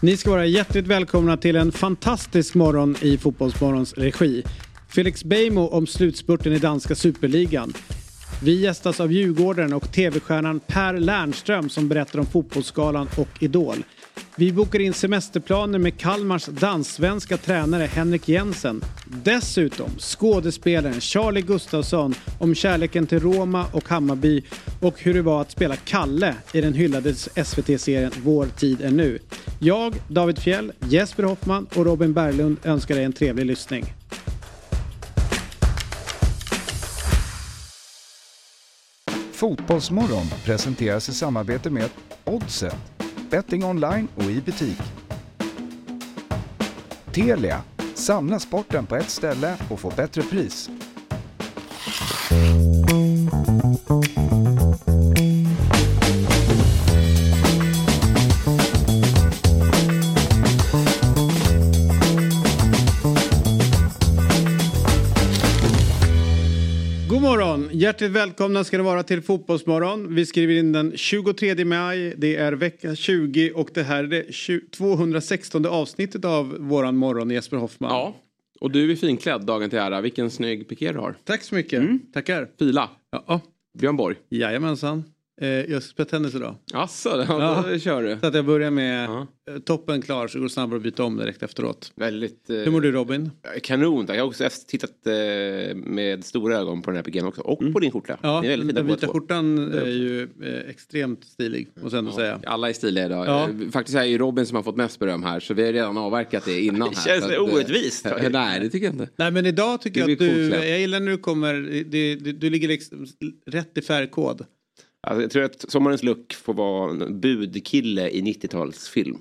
Ni ska vara hjärtligt välkomna till en fantastisk morgon i Fotbollsmorgons regi. Felix Beijmo om slutspurten i danska superligan. Vi gästas av Djurgården och tv-stjärnan Per Lernström som berättar om Fotbollsskalan och Idol. Vi bokar in semesterplaner med Kalmars danssvenska tränare Henrik Jensen. Dessutom skådespelaren Charlie Gustafsson om kärleken till Roma och Hammarby och hur det var att spela Kalle i den hyllade SVT-serien Vår tid är nu. Jag, David Fjell, Jesper Hoffman och Robin Berglund önskar dig en trevlig lyssning. Fotbollsmorgon presenteras i samarbete med Oddset, betting online och i butik. Telia, samla sporten på ett ställe och få bättre pris. Hjärtligt välkomna ska det vara till Fotbollsmorgon. Vi skriver in den 23 maj. Det är vecka 20 och det här är det 20 216 avsnittet av våran morgon Jesper Hoffman. Ja, och du är finklädd dagen till ära. Vilken snygg piké du har. Tack så mycket. Tackar. Fila. Ja, Björn Borg. jajamensan. Eh, jag ska spela tennis idag. Asså, Ja. ja. det kör du. Så att jag börjar med Ja. eh, toppen klar så går det snabbare att byta om direkt efteråt. Väldigt eh, Hur mår du Robin? kanon. Jag har också tittat eh, med stora ögon på den här pikén också. Och på din skjorta. Ja, den vita två. skjortan är ju eh, extremt stilig måste jag ändå säga. Alla är stiliga idag. Ja. Eh, Faktiskt är det ju Robin som har fått mest beröm här så vi har redan avverkat det innan. Det här, känns att, eh, orättvist. eh, Nej, det tycker jag inte. Nej men idag tycker jag att du, jag gillar när du kommer, det, det, du ligger liksom rätt i färgkod. Alltså, jag tror att sommarens look får vara en budkille i 90-talsfilm.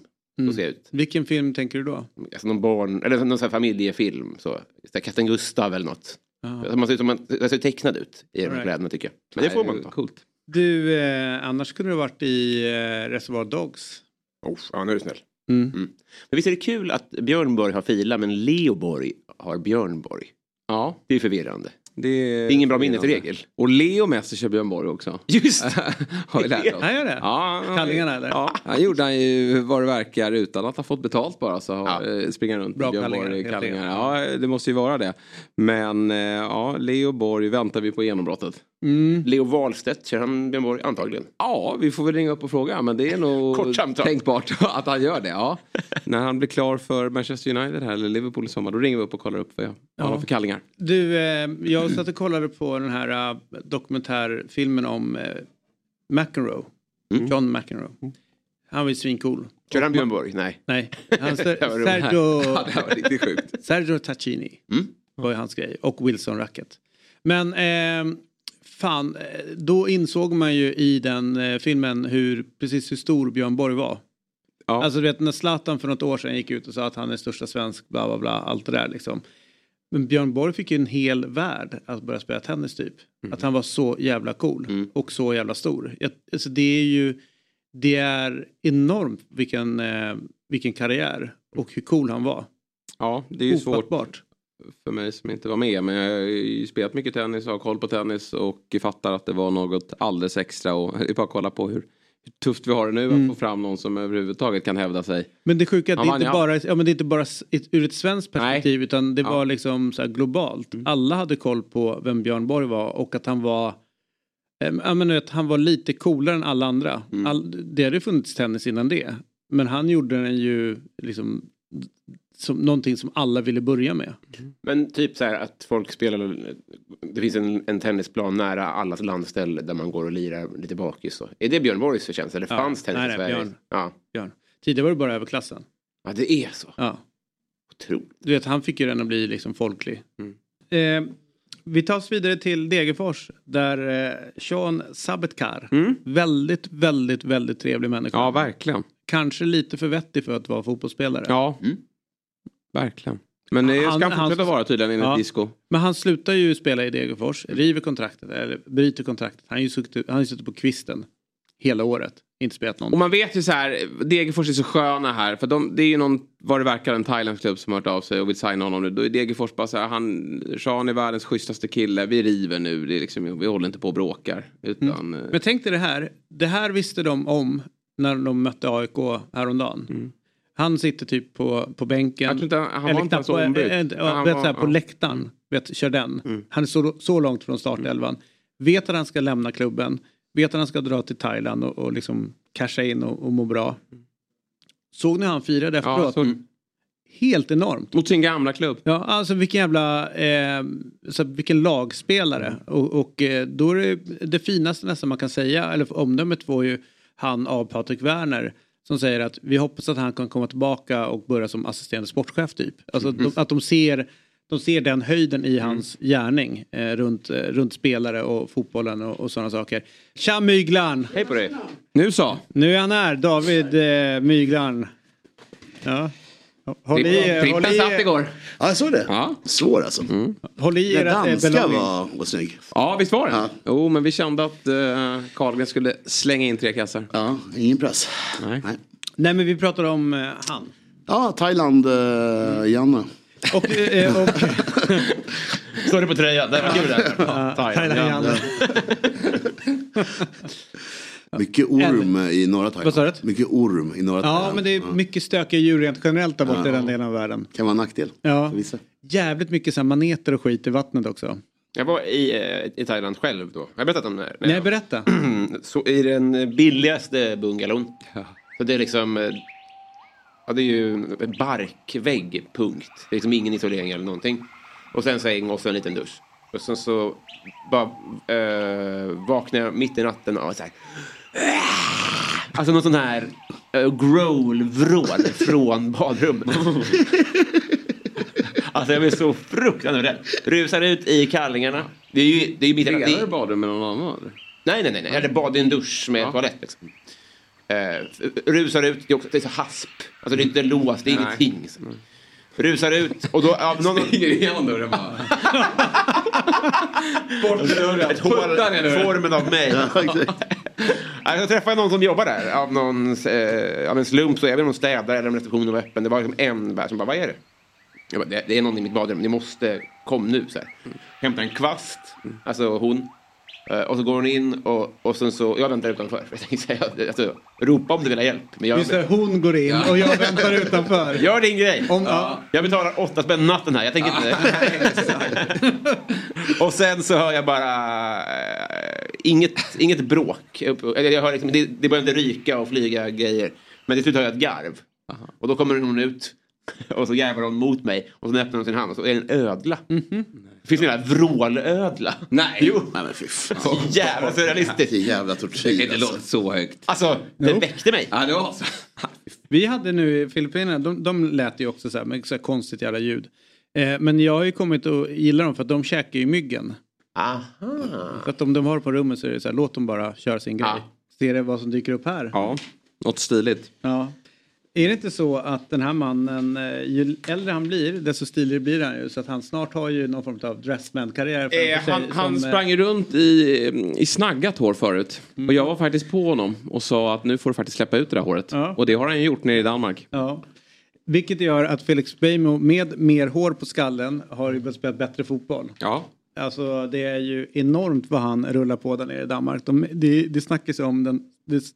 Så ser jag ut. Vilken film tänker du då? Alltså någon barn, eller någon sån här familjefilm. Så. Katten Gustav eller något. Alltså, man ser ut som man, det ser tecknad ut i de kläderna tycker jag. Men det får man ta. Coolt. Du, eh, annars kunde du varit i eh, Reservoir Dogs. Oh, ja, nu är du snäll. Mm. Men visst är det kul att Björn Borg har Fila men Leo Borg har Björn Borg. Ja, Det är förvirrande. Det är... Ingen bra minnesregel. Och Leo Messi kör Björn Borg också. Just Har vi lärt oss. Han gör det? Ja, Kallingarna, eller? Ja, han gjorde han ju vad det verkar utan att ha fått betalt bara. Så Ja. ja. springer runt Bra Björn Borg i kallingar. Ja, det måste ju vara det. Men eh, ja, Leo Borg väntar vi på genombrottet. Mm. Leo Wahlstedt, kör han Björn Borg? Antagligen. Ja, vi får väl ringa upp och fråga. Men det är nog tänkbart att han gör det. Ja. När han blir klar för Manchester United här, eller Liverpool i sommar, då ringer vi upp och kollar upp vad Ja. han har för kallingar. Du, eh, jag satt och kollade på den här eh, dokumentärfilmen om eh, McEnroe. Mm. John McEnroe. Han var ju svincool. Kör han Björn Borg? Nej. Nej, han. Sergio, Ja, det var riktigt sjukt. Sergio Tacchini Mm. var ju hans grej. Och Wilson Racket. Men eh, fan, eh, då insåg man ju i den eh, filmen hur, precis hur stor Björn Borg var. Ja. Alltså du vet när Zlatan för något år sedan gick ut och sa att han är största svensk, bla bla bla, allt det där liksom. Men Björn Borg fick ju en hel värld att börja spela tennis typ. Att han var så jävla cool Mm. och så jävla stor. Alltså det är ju, det är enormt vilken, eh, vilken karriär och hur cool han var. Ja, det är ju svårt Ofattbart. För mig som inte var med. Men jag har ju spelat mycket tennis och har koll på tennis och fattar att det var något alldeles extra. Och det är bara att kolla på hur, hur tufft vi har det nu Mm. att få fram någon som överhuvudtaget kan hävda sig. Men det sjuka är att det inte bara, ja, men det är inte bara ur ett svenskt perspektiv utan det Ja. var liksom så globalt. Alla hade koll på vem Björn Borg var och att han var eh, ja, men, du vet, han var lite coolare än alla andra. All, det hade funnits tennis innan det. Men han gjorde den ju liksom som någonting som alla ville börja med. Men typ så här att folk spelar, det finns en, en tennisplan nära allas landställe där man går och lirar lite bakis. Så. Är det Björn Borgs förtjänst eller Ja. fanns tennis Nej, i nej, Sverige? Björn. Ja. Björn. Tidigare var det bara överklassen. ja, det är så. Ja. Otroligt. Du vet, han fick ju den att bli liksom folklig. Mm. Eh, vi tar oss vidare till Degerfors där eh, Sean Sabetkar, Mm. väldigt, väldigt, väldigt trevlig människa. Ja, verkligen. Kanske lite för vettig för att vara fotbollsspelare. Ja, Mm. Verkligen. Men det ska Han- han han- fortsätta vara tydligen enligt Ja. disco. Men han slutar ju spela i Degerfors, river kontraktet, eller bryter kontraktet. Han har ju suttit, han har ju suttit på kvisten hela året, inte spelat någon. Och man vet ju så här, Degerfors är så sköna här. För de, det är ju någon, vad det verkar, en thailändsk klubb som har hört av sig och vill signa honom nu. Då är Degerfors bara så här, han, Sean är världens schysstaste kille. Vi river nu, det är liksom, vi håller inte på och bråkar. Utan, eh, Men tänk dig det här, det här visste de om när de mötte AIK häromdagen. Mm. Han sitter typ på, på bänken. Jag tror inte, han var inte ens eh, ja, Han vet, var- här, på ja. Mm. läktaren. Vet, kör den. Han är så, så långt från startelvan. Vet att han ska lämna klubben. Vet att han ska dra till Thailand och, och liksom casha in och, och må bra. Såg ni han firade Ja, efteråt? så, Helt enormt. mot sin gamla klubb. Ja, alltså vilken jävla, eh, så vilken lagspelare. Och, och eh, då är det det finaste nästan man kan säga, eller omdömet var ju han av Patrik Werner. Som säger att vi hoppas att han kan komma tillbaka och börja som assisterande sportchef typ. Alltså de, att de ser, de ser den höjden i hans gärning eh, runt, eh, runt spelare och fotbollen och, och sådana saker. Tja Myglan! Hej på dig. Nu så. Nu är han här, David eh, Myglan. Ja. Håll i, er, håll Trippen i, satt er- igår. Ja, jag såg det. Ja. Svår alltså. håll i Den er att danska belonging. var, var snygg. Ja, visst var det? Ja. Jo, men vi kände att uh, Carlgren skulle slänga in tre kassar. Ja, ingen press. Nej. Nej. Nej men vi pratar om eh, han. Ja, Thailand, eh, Janne. Och, eh, och Står det på tröjan? Det var kul där. Thailand Janne. Mycket orm i norra Thailand. Mycket orm i norra Ja Thailand. men det är mycket stökiga djur rent generellt där borta i den delen av världen. Kan vara en nackdel. Ja. Jävligt mycket så här maneter och skit i vattnet också. Jag var i, eh, i Thailand själv då. Jag har berättat om det här. Nej berätta. Så i den billigaste bungalown. Så det är liksom... eh, Ja, det är ju en barkvägg, punkt. Det är liksom ingen isolering eller någonting. Och sen säng och så en liten dusch. Och sen så bara eh, vaknar jag mitt i natten av så här... Alltså någon sån här uh, growl-vrål från badrummet. alltså jag blir så fruktansvärt rädd. Rusar ut i kallingarna. Det är ju, det är ju mitt Delar du badrum med någon annan? eller? Nej, nej, nej. nej. Eller bad i en dusch med toalett. Liksom. Eh, rusar ut, det är, också, det är så hasp. Alltså det är inte låst, det är Nej. ingenting. Så. Rusar ut och då... Av någon, Springer igenom dörren bara. Puttar ner dörren. formen av mig. Ja, jag träffade någon som jobbar där. Av, någon, eh, av en slump så jag vet inte om de städade eller om receptionen var öppen. Det var liksom en där som bara, vad är det? Jag bara, det, det är någon i mitt badrum, ni måste, kom nu. Så här. Hämtar en kvast, alltså hon. Eh, Och så går hon in och, och sen så, jag väntar utanför. För jag tänkte säga, alltså, ropa om du vill ha hjälp. Men jag, Just det, hon går in och jag väntar utanför. gör din grej. Om, ja. Jag betalar åtta spänn natten här, jag tänker inte... och sen så hör jag bara eh, inget, inget bråk. Eller Jag hör liksom, det, det börjar inte ryka och flyga grejer. Men till slut hör jag ett garv. Och då kommer hon ut. Och så garvar hon mot mig. Och så öppnar hon sin hand och så är det en ödla. Det finns en jävla vrålödla. Nej. Jo. Nej men fy fan. Så jävla surrealistiskt. Det är jävla Det kan tortyr inte alltså. låta så högt. Alltså, det Jo. väckte mig. Ja, det var så. Vi hade nu i Filippinerna, de, de lät ju också så här med så här konstigt jävla ljud. Eh, men jag har ju kommit att gilla dem för att de käkar ju myggen. Aha. Så att om de har på rummet så är det så här, låt dem bara köra sin grej. Ja. Se det vad som dyker upp här. Ja, något stiligt. Ja. Är det inte så att den här mannen, eh, ju äldre han blir, desto stiligare blir han ju. Så att han snart har ju någon form av dressman-karriär Eh, han han som, eh, sprang ju runt i, i snaggat hår förut. Och jag var faktiskt på honom och sa att nu får du faktiskt släppa ut det där håret. Ja. Och det har han ju gjort nere i Danmark. Ja. Vilket gör att Felix Beijmo med mer hår på skallen har ju börjat spela bättre fotboll. Ja. Alltså det är ju enormt vad han rullar på där nere i Danmark. De, det, det snackas om den,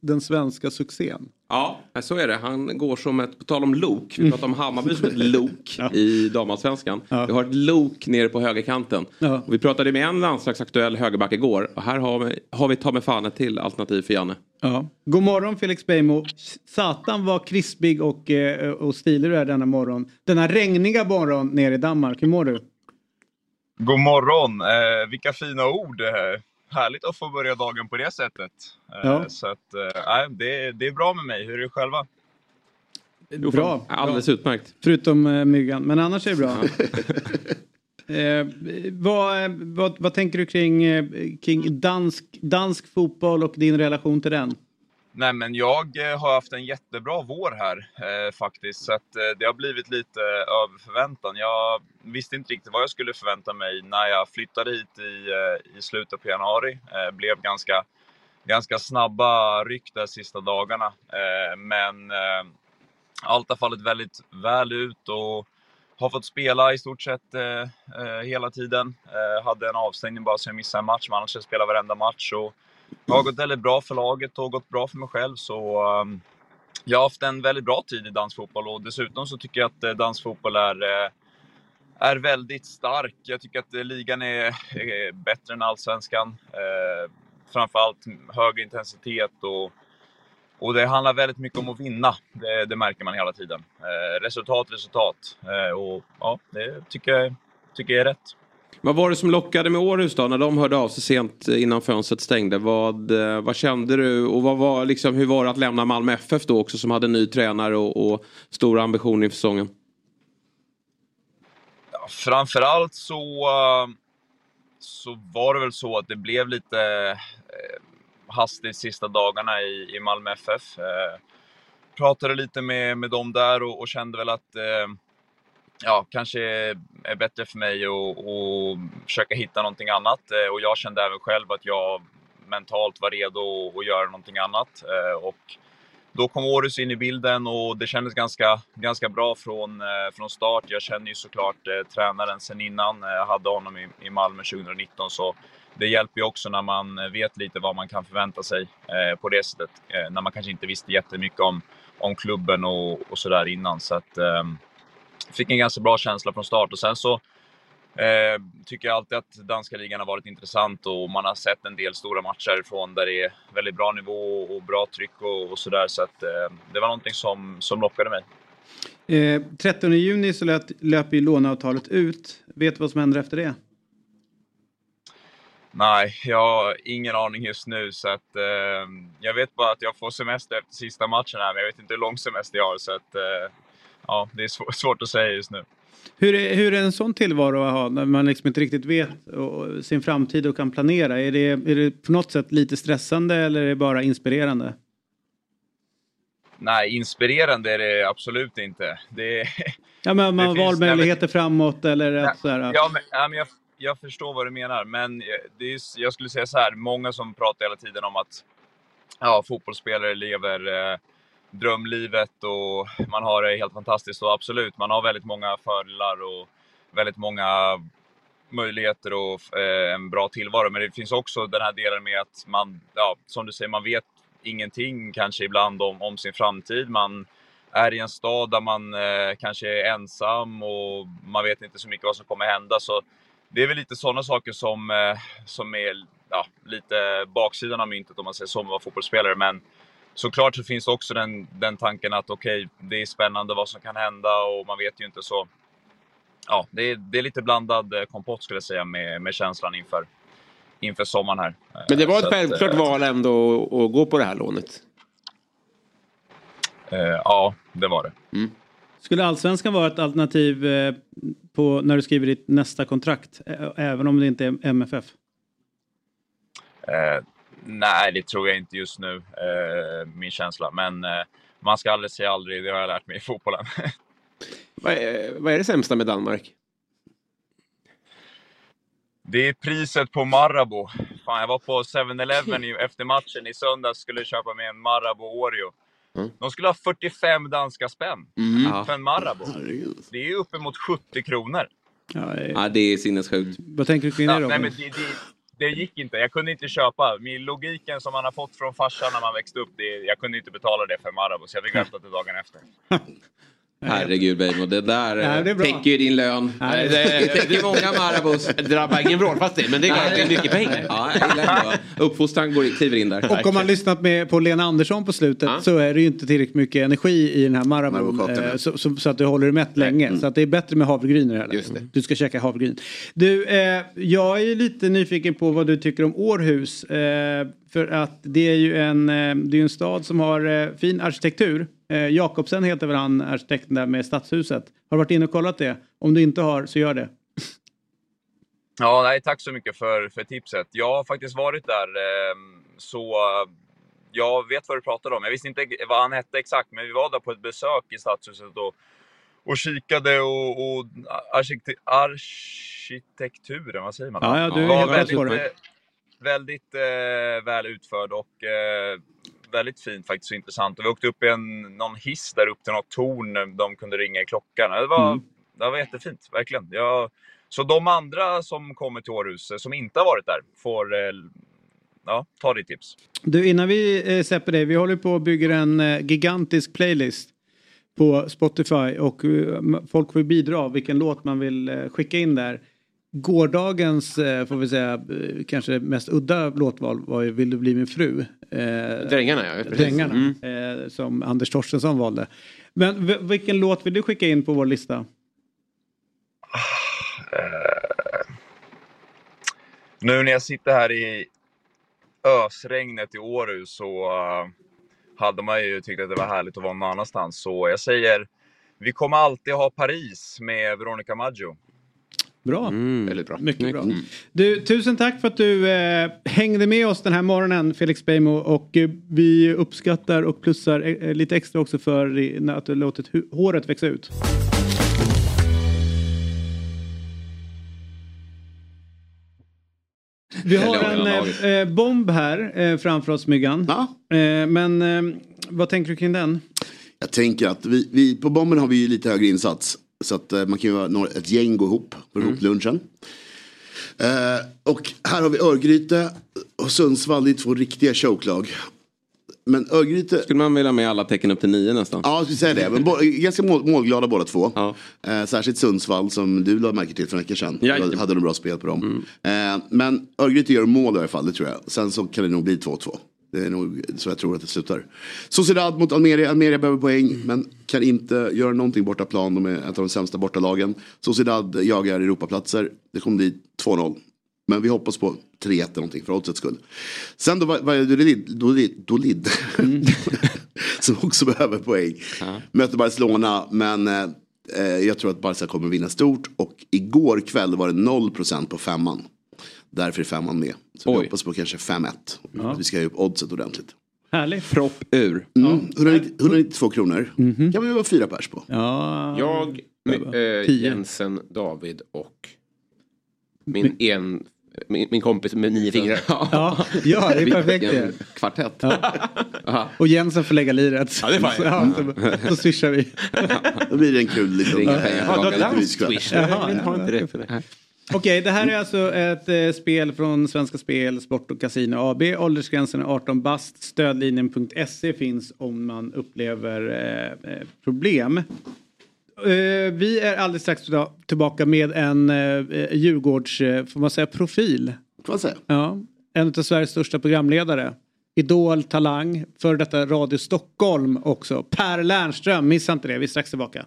den svenska succén. Ja, så är det. Han går som ett, på tal om lok, vi pratar om Hammarby som ett lok i damallsvenskan. Ja. Vi har ett lok nere på högerkanten. Ja. Och vi pratade med en landslagsaktuell högerback igår. Och här har vi, har vi ta med fan ett till alternativ för Janne. Ja. God morgon Felix Beijmo. Satan var krispig och, eh, och stilig du är denna morgon. Denna regniga morgon nere i Danmark. Hur mår du? God morgon! Eh, vilka fina ord! Eh, härligt att få börja dagen på det sättet. Eh, Ja. Så att, nej, det, det är bra med mig. Hur är det själva? Bra. Alldeles bra. utmärkt. Förutom eh, myggan, men annars är det bra. eh, vad, vad, vad tänker du kring, kring dansk, dansk fotboll och din relation till den? Nej, men jag eh, har haft en jättebra vår här eh, faktiskt. Så att, eh, det har blivit lite över förväntan. Jag visste inte riktigt vad jag skulle förvänta mig när jag flyttade hit i, eh, i slutet på januari. Eh, blev ganska, ganska snabba ryck de sista dagarna. Eh, men eh, allt har fallit väldigt väl ut och har fått spela i stort sett eh, eh, hela tiden. Eh, hade en avstängning bara så jag missade en match, men annars har jag spelat varenda match. Och det har gått väldigt bra för laget och gått bra för mig själv. Så um, jag har haft en väldigt bra tid i dansfotboll och dessutom så tycker jag att eh, dansfotboll är, eh, är väldigt stark. Jag tycker att eh, ligan är, är bättre än allsvenskan. Eh, framförallt hög intensitet och, och det handlar väldigt mycket om att vinna. Det, det märker man hela tiden. Eh, resultat, resultat. Eh, och ja, det tycker jag, tycker jag är rätt. Vad var det som lockade med Århus då när de hörde av sig sent eh, innan fönstret stängde? Vad, eh, vad kände du och vad var, liksom, hur var det att lämna Malmö FF då också som hade ny tränare och, och stora ambitioner inför säsongen? Ja, framförallt så, eh, så var det väl så att det blev lite hastigt sista dagarna i, i Malmö FF. Eh, pratade lite med, med dem där och, och kände väl att eh, ja, kanske är bättre för mig att, försöka hitta någonting annat. Eh, och jag kände även själv att jag mentalt var redo att göra någonting annat. Eh, och då kom Århus in i bilden och det kändes ganska, ganska bra från, eh, från start. Jag känner ju såklart tränaren sen innan. Jag hade honom i, i Malmö 2019 så det hjälper ju också när man vet lite vad man kan förvänta sig på det sättet. När man kanske inte visste jättemycket om, om klubben och, och sådär innan. Så att, ehm, fick en ganska bra känsla från start och sen så eh, tycker jag alltid att danska ligan har varit intressant och man har sett en del stora matcher från där det är väldigt bra nivå och bra tryck och, och sådär. Så att eh, det var någonting som, som lockade mig. Eh, 13 juni så löp, löper ju låneavtalet ut. Vet du vad som händer efter det? Nej, jag har ingen aning just nu. Så att, eh, jag vet bara att jag får semester efter sista matchen här, men jag vet inte hur lång semester jag har. Så att, eh, ja, det är svårt att säga just nu. Hur är, hur är en sån tillvaro att ha när man liksom inte riktigt vet sin framtid och kan planera? Är det, är det på något sätt lite stressande eller är det bara inspirerande? Nej, inspirerande är det absolut inte. Det, ja, men man har valmöjligheter framåt eller ja, så här. Ja, men, ja, men jag, jag förstår vad du menar. Men det är, jag skulle säga så här, många som pratar hela tiden om att ja, fotbollsspelare lever eh, drömlivet och man har det helt fantastiskt. Och absolut, man har väldigt många fördelar och väldigt många möjligheter och eh, en bra tillvaro. Men det finns också den här delen med att man, ja, som du säger, man vet ingenting kanske ibland om, om sin framtid. Man är i en stad där man eh, kanske är ensam och man vet inte så mycket vad som kommer hända. Så det är väl lite sådana saker som, eh, som är ja, lite baksidan av myntet om man säger så, med att vara fotbollsspelare. Men såklart så finns också den, den tanken att okej, okay, det är spännande vad som kan hända och man vet ju inte så. Ja, det är, det är lite blandad eh, kompott skulle jag säga med, med känslan inför, inför sommaren här. Men det var ett så självklart att, eh, val ändå att gå på det här lånet? Eh, ja, det var det. Mm. Skulle allsvenskan vara ett alternativ eh, på, när du skriver ditt nästa kontrakt, även om det inte är MFF? Eh, Nej, det tror jag inte just nu, eh, min känsla. Men eh, man ska aldrig säga aldrig, det har jag lärt mig i fotbollen. vad, är, vad är det sämsta med Danmark? Det är priset på Marabou. Fan, jag var på 7-Eleven efter matchen i söndags skulle köpa mig en Marabou Oreo. Mm. De skulle ha 45 danska spänn mm. för en Marabou. Det är ju uppemot 70 kronor. Ja, det är sinnessjukt. Vad tänker du kring det då? nej, men det, det, det gick inte. Jag kunde inte köpa. Min logiken som man har fått från farsan när man växte upp, det, jag kunde inte betala det för Marabou, så jag fick vänta till dagen efter. Herregud Beijmo, det där Nej, det täcker ju din lön. Nej, det, täcker många Marabous. Det drabbar ingen vrålfastighet, men det är klart det är mycket pengar. Ja, Uppfostran går, kliver in där. Och om man lyssnat med, på Lena Andersson på slutet ja. så är det ju inte tillräckligt mycket energi i den här Marabou. Eh, så, så, så, att du håller dig mätt länge. Mm. Så att det är bättre med havregryn i det här Just det. Du ska käka havregryn. Du, eh, jag är lite nyfiken på vad du tycker om Århus. Eh, för att det är ju en, eh, det är en stad som har eh, fin arkitektur. Eh, Jakobsen heter väl han arkitekten där med stadshuset. Har du varit inne och kollat det? Om du inte har så gör det. Ja, nej, tack så mycket för, för tipset. Jag har faktiskt varit där, ehm, så jag vet vad du pratar om. Jag visste inte vad han hette exakt, men vi var där på ett besök i stadshuset och, och kikade och, och arkitektur, arkitekturen, vad säger man? Ja, ja du är helt på det väldigt eh, väl utförd och eh, väldigt fint faktiskt och intressant. Och vi åkte upp i en, någon hiss där upp till något torn. De kunde ringa i klockan. Det var, mm. det var jättefint, verkligen. Jag, så de andra som kommer till Århus, eh, som inte har varit där, får eh, ja, ta ditt tips. Du, innan vi eh, släpper dig, vi håller på och bygger en eh, gigantisk playlist på Spotify och eh, folk får bidra vilken låt man vill eh, skicka in där. Gårdagens, eh, får vi säga, eh, kanske mest udda låtval var ju Vill du bli min fru? Eh, Drängarna ja. precis. Drängarna, Mm. eh, som Anders Torstensson valde. Men vilken låt vill du skicka in på vår lista? Nu när jag sitter här i ösregnet i Århus så uh, hade man ju tyckt att det var härligt att vara någon annanstans. Så jag säger, vi kommer alltid ha Paris med Veronica Maggio. Bra. Mm. Väldigt bra. Mycket bra. Du, tusen tack för att du eh, hängde med oss den här morgonen Felix Beijmo och eh, vi uppskattar och plussar eh, lite extra också för att du låtit håret växa ut. Vi har en eh, eh, bomb här eh, framför oss Myggan. Eh, men eh, vad tänker du kring den? Jag tänker att vi, vi, på bomben har vi ju lite högre insats. Så att eh, man kan ju vara ett gäng gå ihop för ihop lunchen. Eh, och här har vi Örgryte och Sundsvall, det är två riktiga choklag. Men Örgryte, Skulle man vilja med alla tecken upp till nio nästan? ja jag skulle säga det, men bo, ganska mål, målglada båda två. Ja. Eh, särskilt Sundsvall som du lade märke till för en vecka sedan. Du hade något bra spel på dem. Eh, men Örgryte gör mål i alla fall, det tror jag. Sen så kan det nog bli 2-2. Det är nog så jag tror att det slutar. Sociedad mot Almeria. Almeria behöver poäng men kan inte göra någonting borta plan. De är ett av de sämsta bortalagen. Sociedad jagar Europaplatser. Det kommer bli 2-0. Men vi hoppas på 3-1 eller någonting för oddsets skull. Sen då var var det Dolid, Dolid, Dolid som också behöver poäng. Möter Barcelona men eh, eh, jag tror att Barca kommer vinna stort. Och igår kväll var det 0% på femman. Därför är femman med. Så vi Oj. hoppas på kanske 5-1. Att Vi ska höja upp oddset ordentligt. Härligt. Propp ur. Mm. 190, 192 kronor. kan vi vara fyra pers på. Ja. Jag, med, eh, Tio. Jensen, David och min, en, min, min kompis med nio fingrar. Ja, ja, det är perfekt det. Kvartett. Och Jensen får lägga liret. Ja, det är fine. så, så swishar vi. Då blir det en kul liten Ja, då dansk Politisk swish. Jaha, Jag vill ha inte det för det. Okej, det här är alltså ett eh, spel från Svenska Spel, Sport och Casino AB. Åldersgränsen är 18 bast. Stödlinjen.se finns om man upplever eh, eh, problem. Eh, vi är alldeles strax tillba- tillbaka med en eh, Djurgårds, eh, får man säga, profil. Får man säga. Ja, en av Sveriges största programledare. Idol, talang, för detta Radio Stockholm också. Per Lernström, missa inte det, vi är strax tillbaka.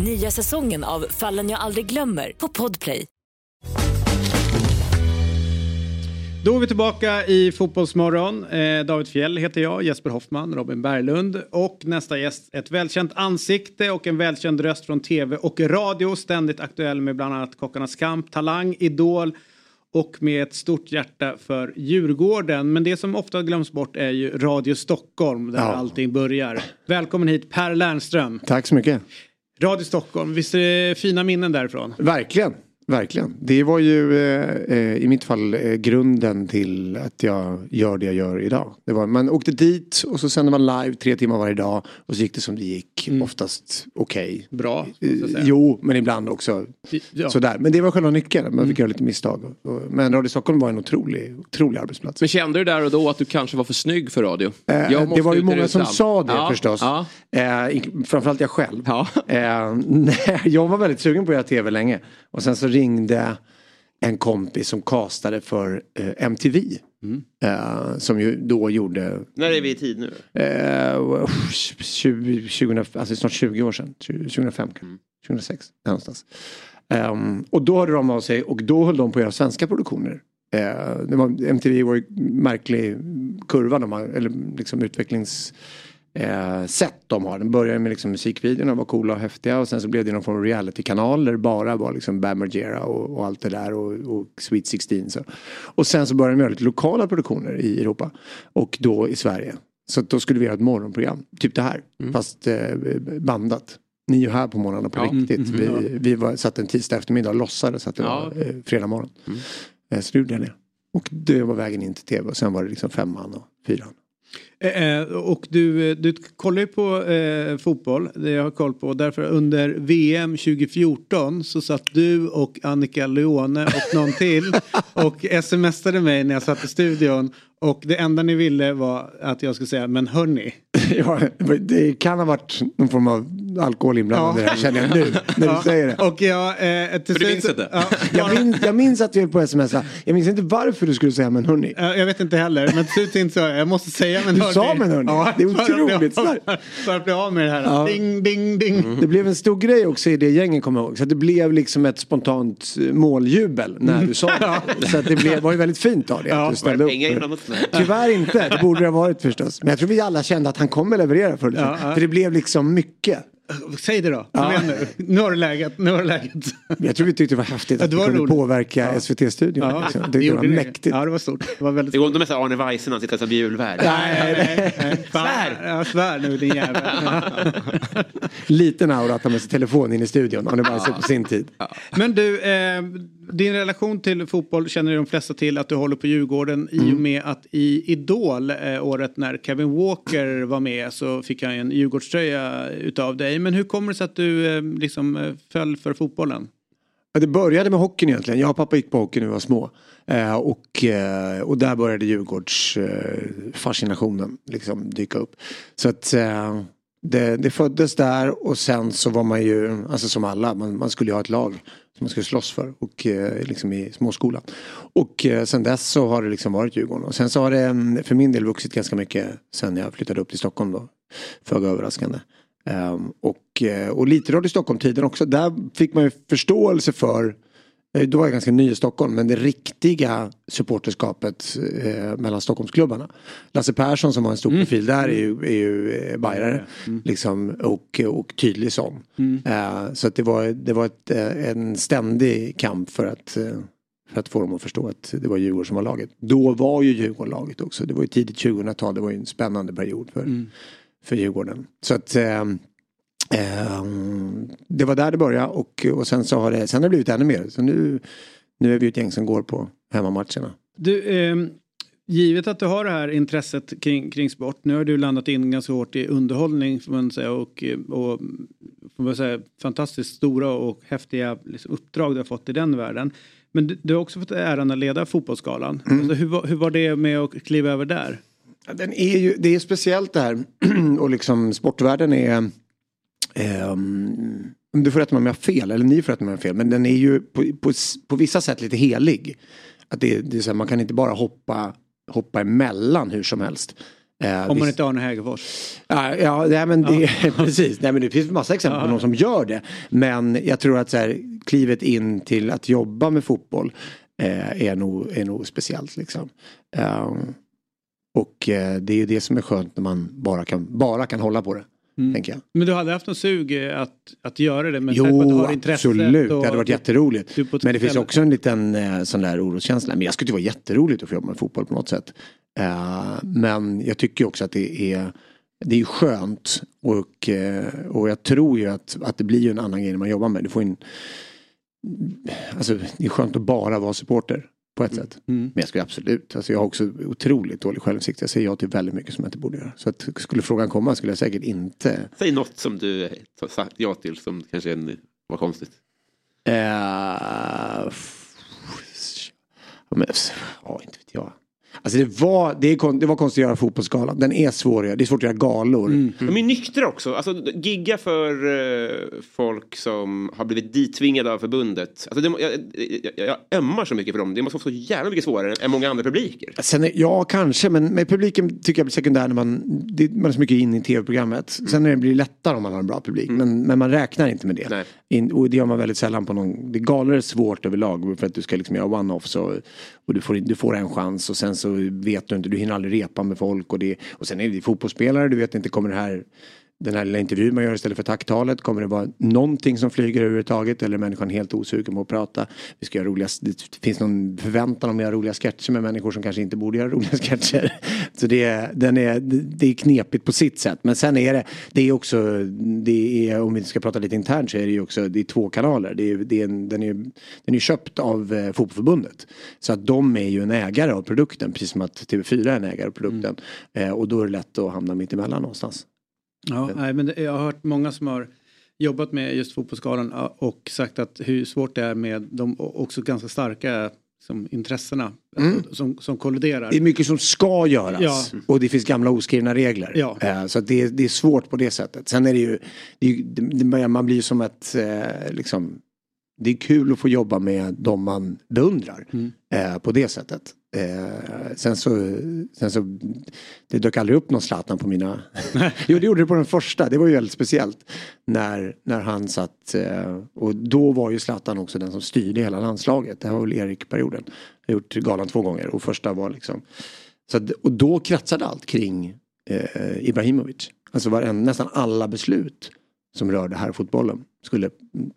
Nya säsongen av Fallen jag aldrig glömmer på Podplay. Då är vi tillbaka i Fotbollsmorgon. Eh, David Fjell heter jag, Jesper Hoffman, Robin Berglund och nästa gäst ett välkänt ansikte och en välkänd röst från tv och radio. Ständigt aktuell med bland annat Kockarnas kamp, Talang, Idol och med ett stort hjärta för Djurgården. Men det som ofta glöms bort är ju Radio Stockholm där Ja. allting börjar. Välkommen hit Per Lernström. Tack så mycket. Radio Stockholm, visst är det fina minnen därifrån? Verkligen. Verkligen. Det var ju eh, eh, i mitt fall eh, grunden till att jag gör det jag gör idag. Det var, man åkte dit och så sände man live tre timmar varje dag och så gick det som det gick. Oftast okej. Bra, Eh. Jo, men ibland också Ja. sådär. Men det var själva nyckeln. Man fick göra lite misstag. Men Radio Stockholm var en otrolig, otrolig arbetsplats. Men kände du där och då att du kanske var för snygg för radio? Eh, det var ju många som sa det Ja, förstås. Ja. Eh, framförallt jag själv. Ja. Eh, nej, jag var väldigt sugen på att göra tv länge. Och sen så ringde en kompis som castade för eh, MTV. Mm. Eh, som ju då gjorde När är vi i tid nu? eh, 20, 20, alltså snart 20 år sedan. 20, 2005 kanske. Mm. 2006. Där någonstans. Ehm, och då hörde de av sig och då höll de på att göra svenska produktioner. Det var, MTV var ju märklig kurva, de har, eller liksom utvecklings eh, sätt de har. Den började med liksom musikvideorna, var coola och häftiga och sen så blev det någon form av reality-kanal där det bara var liksom Bam Margera och, och allt det där och, och Sweet 16. Så. Och sen så började de göra lite lokala produktioner i Europa och då i Sverige. Så då skulle vi göra ett morgonprogram, typ det här, fast eh, bandat. Ni är ju här på morgonen på Ja. riktigt. Mm, mm, vi vi var, satt en tisdag eftermiddag och låtsades att det Ja. var eh, fredag morgon. Eh, så det gjorde jag det. Och det var vägen in till tv och sen var det liksom femman och fyran. Eh, och du, eh, du kollar ju på eh, fotboll, det jag har koll på. Därför under VM 2014 så satt du och Annika Leone och någon till och smsade mig när jag satt i studion. Och det enda ni ville var att jag skulle säga men hörni. ja, det kan ha varit någon form av alkohol inblandad här känner jag nu när du säger det. Och jag, eh, till För du minns inte? Ja, Jag minns, jag minns att vi på sms Jag minns inte varför du skulle säga men hörni. Jag vet inte heller, men till slut insåg jag jag måste säga men Du hörni. sa men hörni. Det är att otroligt av- starkt. För att bli av med det här. Ja. Ding, ding, ding. Det blev en stor grej också i det gänget kommer jag ihåg. Så att det blev liksom ett spontant eh, måljubel när du sa det. Så att det blev, var ju väldigt fint av dig att du ställde upp. Tyvärr inte, det borde det ha varit förstås. Men jag tror vi alla kände att han kommer leverera eller Ja, ja. För det blev liksom mycket. Säg det då. Kom Ja. igen nu. Nu har du läget. Nu har du läget. Jag tror vi tyckte det var häftigt Ja, att det vi kunde påverka SVT-studion. Ja, liksom. det det, var ni. mäktigt. Ja, det var stort. Det var väldigt Det går inte med så Arne Weise när han sitter som julvärd. Nej, nej, nej. Svär! Ja, svär nu din jävel. Liten aura att ta med sig telefon in i studion. Arne Weise på sin tid. Men du, eh, din relation till fotboll känner ju de flesta till att du håller på Djurgården i och med att i Idol eh, året när Kevin Walker var med så fick han en Djurgårdströja utav dig. Men hur kommer det sig att du eh, liksom eh, föll för fotbollen? Det började med hockeyn egentligen. Jag och pappa gick på hockey när vi var små. Eh, och, eh, och där började djurgårdsfascinationen eh, liksom dyka upp. Så att eh, det, det föddes där och sen så var man ju, alltså som alla, man, man skulle ju ha ett lag som man skulle slåss för och liksom i småskolan. Och sen dess så har det liksom varit Djurgården. Och sen så har det mm, för min del vuxit ganska mycket sen jag flyttade upp till Stockholm då. Föga överraskande. Ehm, och, eh, och lite Radio Stockholm-tiden också. Där fick man ju förståelse för eh, då var jag ganska ny i Stockholm men det riktiga supporterskapet eh, mellan Stockholmsklubbarna. Lasse Persson som var en stor profil där är ju, är ju eh, bajare. Liksom, och, och tydlig sån. Eh, så att det var, det var ett, eh, en ständig kamp för att, för att få dem att förstå att det var Djurgården som var laget. Då var ju Djurgården laget också. Det var ju tidigt 2000-tal. Det var ju en spännande period för, för Djurgården. Så att eh, eh, det var där det började och, och sen så har det, sen har det blivit ännu mer. Så nu, nu är vi ett gäng som går på hemmamatcherna. Du, ehm, givet att du har det här intresset kring, kring sport. Nu har du landat in ganska hårt i underhållning får man säga. Och, eh, och får man säga, fantastiskt stora och häftiga liksom, uppdrag du har fått i den världen. Men du, du har också fått äran att leda Fotbollsgalan. Alltså, hur, hur var det med att kliva över där? Ja, Den är ju, det är speciellt det här och liksom sportvärlden är ehm, du får rätta mig om jag har fel, eller ni får rätta mig om jag har fel, men den är ju på, på, på vissa sätt lite helig. Att det, det är så här, man kan inte bara hoppa, hoppa emellan hur som helst. Eh, Om man inte har Arne Hägerfors. Ja, ja nej, men det, precis. Nej, men det finns massa exempel på någon som gör det. Men jag tror att så här, klivet in till att jobba med fotboll eh, är, nog, är nog speciellt. Liksom. Eh, och eh, det är ju det som är skönt när man bara kan, bara kan hålla på det. Tänker jag. Men du hade haft en sug eh, att, att göra det. Men vare att du Jo, har absolut. och- Det hade varit jätteroligt. Men det finns också en liten eh, sån där oroskänsla. Men jag skulle tycka det var jätteroligt att få jobba med fotboll på något sätt. Eh, men jag tycker också att det är det är skönt och, och jag tror ju att, att det blir ju en annan grej när man jobbar med. Får en, alltså, det är skönt att bara vara supporter på ett sätt. Men jag skulle absolut, alltså jag har också otroligt dålig självinsikt. Jag säger ja till väldigt mycket som jag inte borde göra. Så att skulle frågan komma skulle jag säkert inte Säg något som du sagt ja till som kanske en, var konstigt. Eh, f- men, ja, inte vet jag. Alltså det var, det, är, det var konstigt att göra fotbollsgalan. Den är svår att göra. Det är svårt att göra galor. De är nyktra också. Alltså, gigga för eh, folk som har blivit dittvingade av förbundet. Alltså, det, jag, jag, jag ömmar så mycket för dem. Det måste vara så jävla mycket svårare än många andra publiker. Sen är, ja, kanske, men med publiken tycker jag blir sekundär när man, det, man är så mycket inne i tv-programmet. Sen är det blir det lättare om man har en bra publik, men, men man räknar inte med det. In, och det gör man väldigt sällan på någon, det galor är svårt överlag för att du ska liksom göra one-offs och, och du, får, du får en chans och sen så så vet du inte, du hinner aldrig repa med folk och, det, och sen är det fotbollsspelare, du vet inte, kommer det här den här lilla intervjun man gör istället för tacktalet. Kommer det vara någonting som flyger överhuvudtaget eller är människan helt osugen på att prata? Vi ska göra roliga, det finns någon förväntan om att göra roliga sketcher med människor som kanske inte borde göra roliga sketcher. Så det är, den är, det är knepigt på sitt sätt. Men sen är det, det är också, det är, om vi ska prata lite internt så är det ju också, det är två kanaler. Det är, det är en, den, är, den är köpt av eh, Fotbollförbundet. Så att de är ju en ägare av produkten precis som att TV4 är en ägare av produkten. Eh, och då är det lätt att hamna mitt emellan någonstans. Ja, nej, men jag har hört många som har jobbat med just Fotbollsgalan ja, och sagt att hur svårt det är med de också ganska starka som, intressena alltså, som, som kolliderar. Det är mycket som ska göras Ja. och det finns gamla oskrivna regler. Ja. Eh, Så det, är- det är svårt på det sättet. Sen är det ju, det är det, man blir som ett, eh, liksom, det är kul att få jobba med de man beundrar Mm. eh, på det sättet. Eh, sen, så, sen så, det dök aldrig upp någon Zlatan på mina... jo det gjorde det på den första, det var ju väldigt speciellt. När, när han satt, eh, och då var ju Zlatan också den som styrde hela landslaget. Det här var väl Erik-perioden. Jag har gjort galan två gånger och första var liksom... Så att, och då kretsade allt kring eh, Ibrahimovic. Alltså var nästan alla beslut som rörde här fotbollen skulle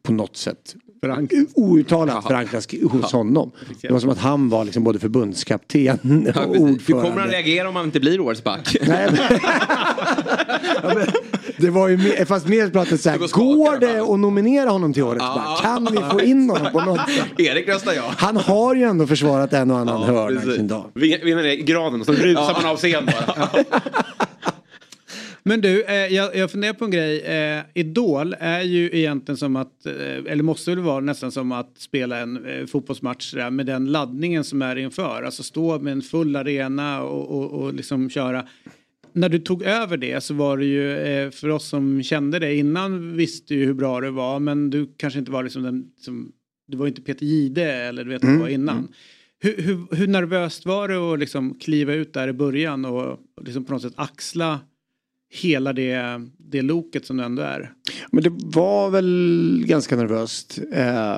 på något sätt outtalat förankras hos honom. Det var som att han var liksom både förbundskapten Ja, och. Hur ordförande. kommer han reagera om han inte blir årets back? Nej, men- Ja, men det var ju mer, fast mer pratat så här, går det att nominera honom till årets back? Kan vi få in honom på något sätt? Erik röstar ja. Han har ju ändå försvarat en och annan hörna i sin dag. Vin- Vinner granen och så rusar man av scen bara. Men du, eh, jag, jag funderar på en grej. Eh, Idol är ju egentligen som att, eh, eller måste väl vara nästan som att spela en eh, fotbollsmatch där, med den laddningen som är inför. Alltså stå med en full arena och, och, och liksom köra. När du tog över det så var det ju, eh, för oss som kände det innan visste ju hur bra det var, men du kanske inte var liksom den som, du var inte Peter Jihde eller du vet vad Mm, var innan. Hur, hur, hur nervöst var det att liksom kliva ut där i början och, och liksom på något sätt axla hela det, det loket som det ändå är. Men det var väl ganska nervöst.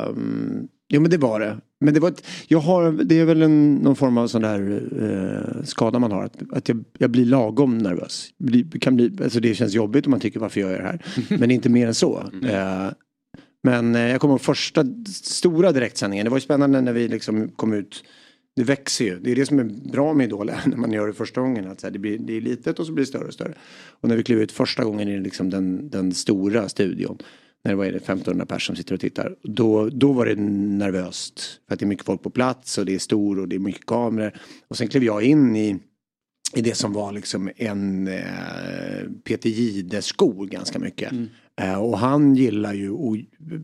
Um, jo men det var det. Men det var ett, jag har, det är väl en, någon form av sån där eh, skada man har. Att, att jag, jag blir lagom nervös. Bli, kan bli, alltså det känns jobbigt om man tycker varför jag gör det här. Men inte mer än så. Eh, men eh, jag kommer ihåg första stora direktsändningen. Det var ju spännande när vi liksom kom ut. Det växer ju. Det är det som är bra med Idol när man gör det första gången. Att så här, det, blir, det är litet och så blir det större och större. Och när vi klev ut första gången i liksom den, den stora studion. När det var 1500 personer som sitter och tittar. Då, då var det nervöst. För att det är mycket folk på plats och det är stor och det är mycket kameror. Och sen klev jag in i i det som var liksom en eh, Peter Jihde-skor ganska mycket. Mm och han gillar ju, och,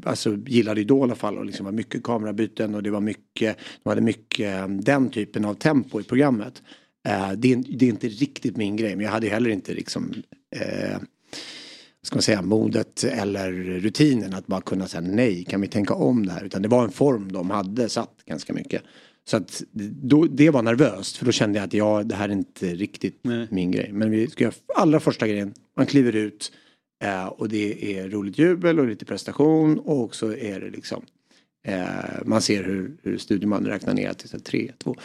alltså gillade Idol i alla fall och liksom var mycket kamerabyten och det var mycket, de hade mycket eh, den typen av tempo i programmet. Eh, det, är, det är inte riktigt min grej men jag hade heller inte liksom eh, ska man säga, modet eller rutinen att bara kunna säga nej, kan vi tänka om det här? Utan det var en form de hade satt ganska mycket. Så att då, det var nervöst för då kände jag att ja, det här är inte riktigt min grej. Men vi ska göra allra första grejen, man kliver ut eh, och det är roligt jubel och lite prestation och så är det liksom eh, man ser hur, hur studiomannen räknar ner till så här, tre, två.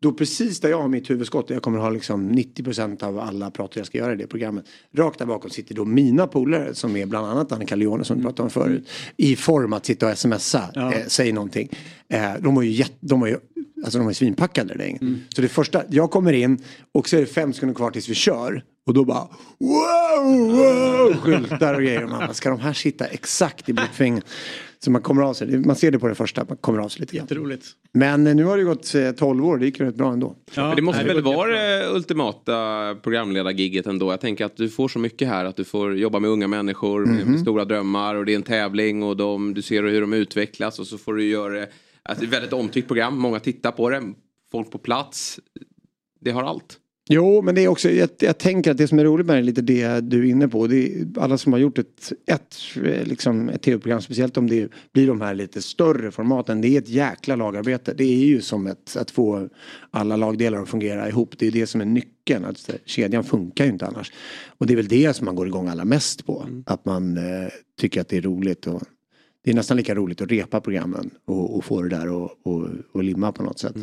Då precis där jag har mitt huvudskott, jag kommer ha liksom 90% av alla pratar jag ska göra i det programmet. Rakt där bakom sitter då mina polare som är bland annat Annika Leone som vi pratade om förut. I form att sitta och smsa, Ja. eh, säg någonting. Eh, de var ju, jätte, de var ju Alltså de är svinpackade det gänget. Så det första, jag kommer in och så är det fem sekunder kvar tills vi kör. Och då bara wow, wow, skyltar och grejer. Och man ska de här sitta exakt i blickfingret? Så man kommer av sig, man ser det på det första, man kommer av sig lite grann. Jätteroligt. Men eh, nu har det gått eh, 12 år, det gick ju rätt bra ändå. Men det måste väl vara det ultimata programledargigget ändå. Jag tänker att du får så mycket här. Att du får jobba med unga människor med Mhm. stora drömmar och det är en tävling och de, du ser hur de utvecklas och så får du göra det. Alltså, det är ett väldigt omtyckt program, många tittar på det, folk på plats. Det har allt. Jo, men det är också, jag, jag tänker att det som är roligt med det är lite det du är inne på. Det är alla som har gjort ett, ett, eh, liksom, ett tv-program, speciellt om det blir de här lite större formaten. Det är ett jäkla lagarbete. Det är ju som ett, att få alla lagdelar att fungera ihop. Det är det som är nyckeln. Eh, kedjan funkar ju inte annars. Och det är väl det som man går igång allra mest på. Att man eh, tycker att det är roligt. Och, det är nästan lika roligt att repa programmen och, och få det där och, och, och limma på något sätt.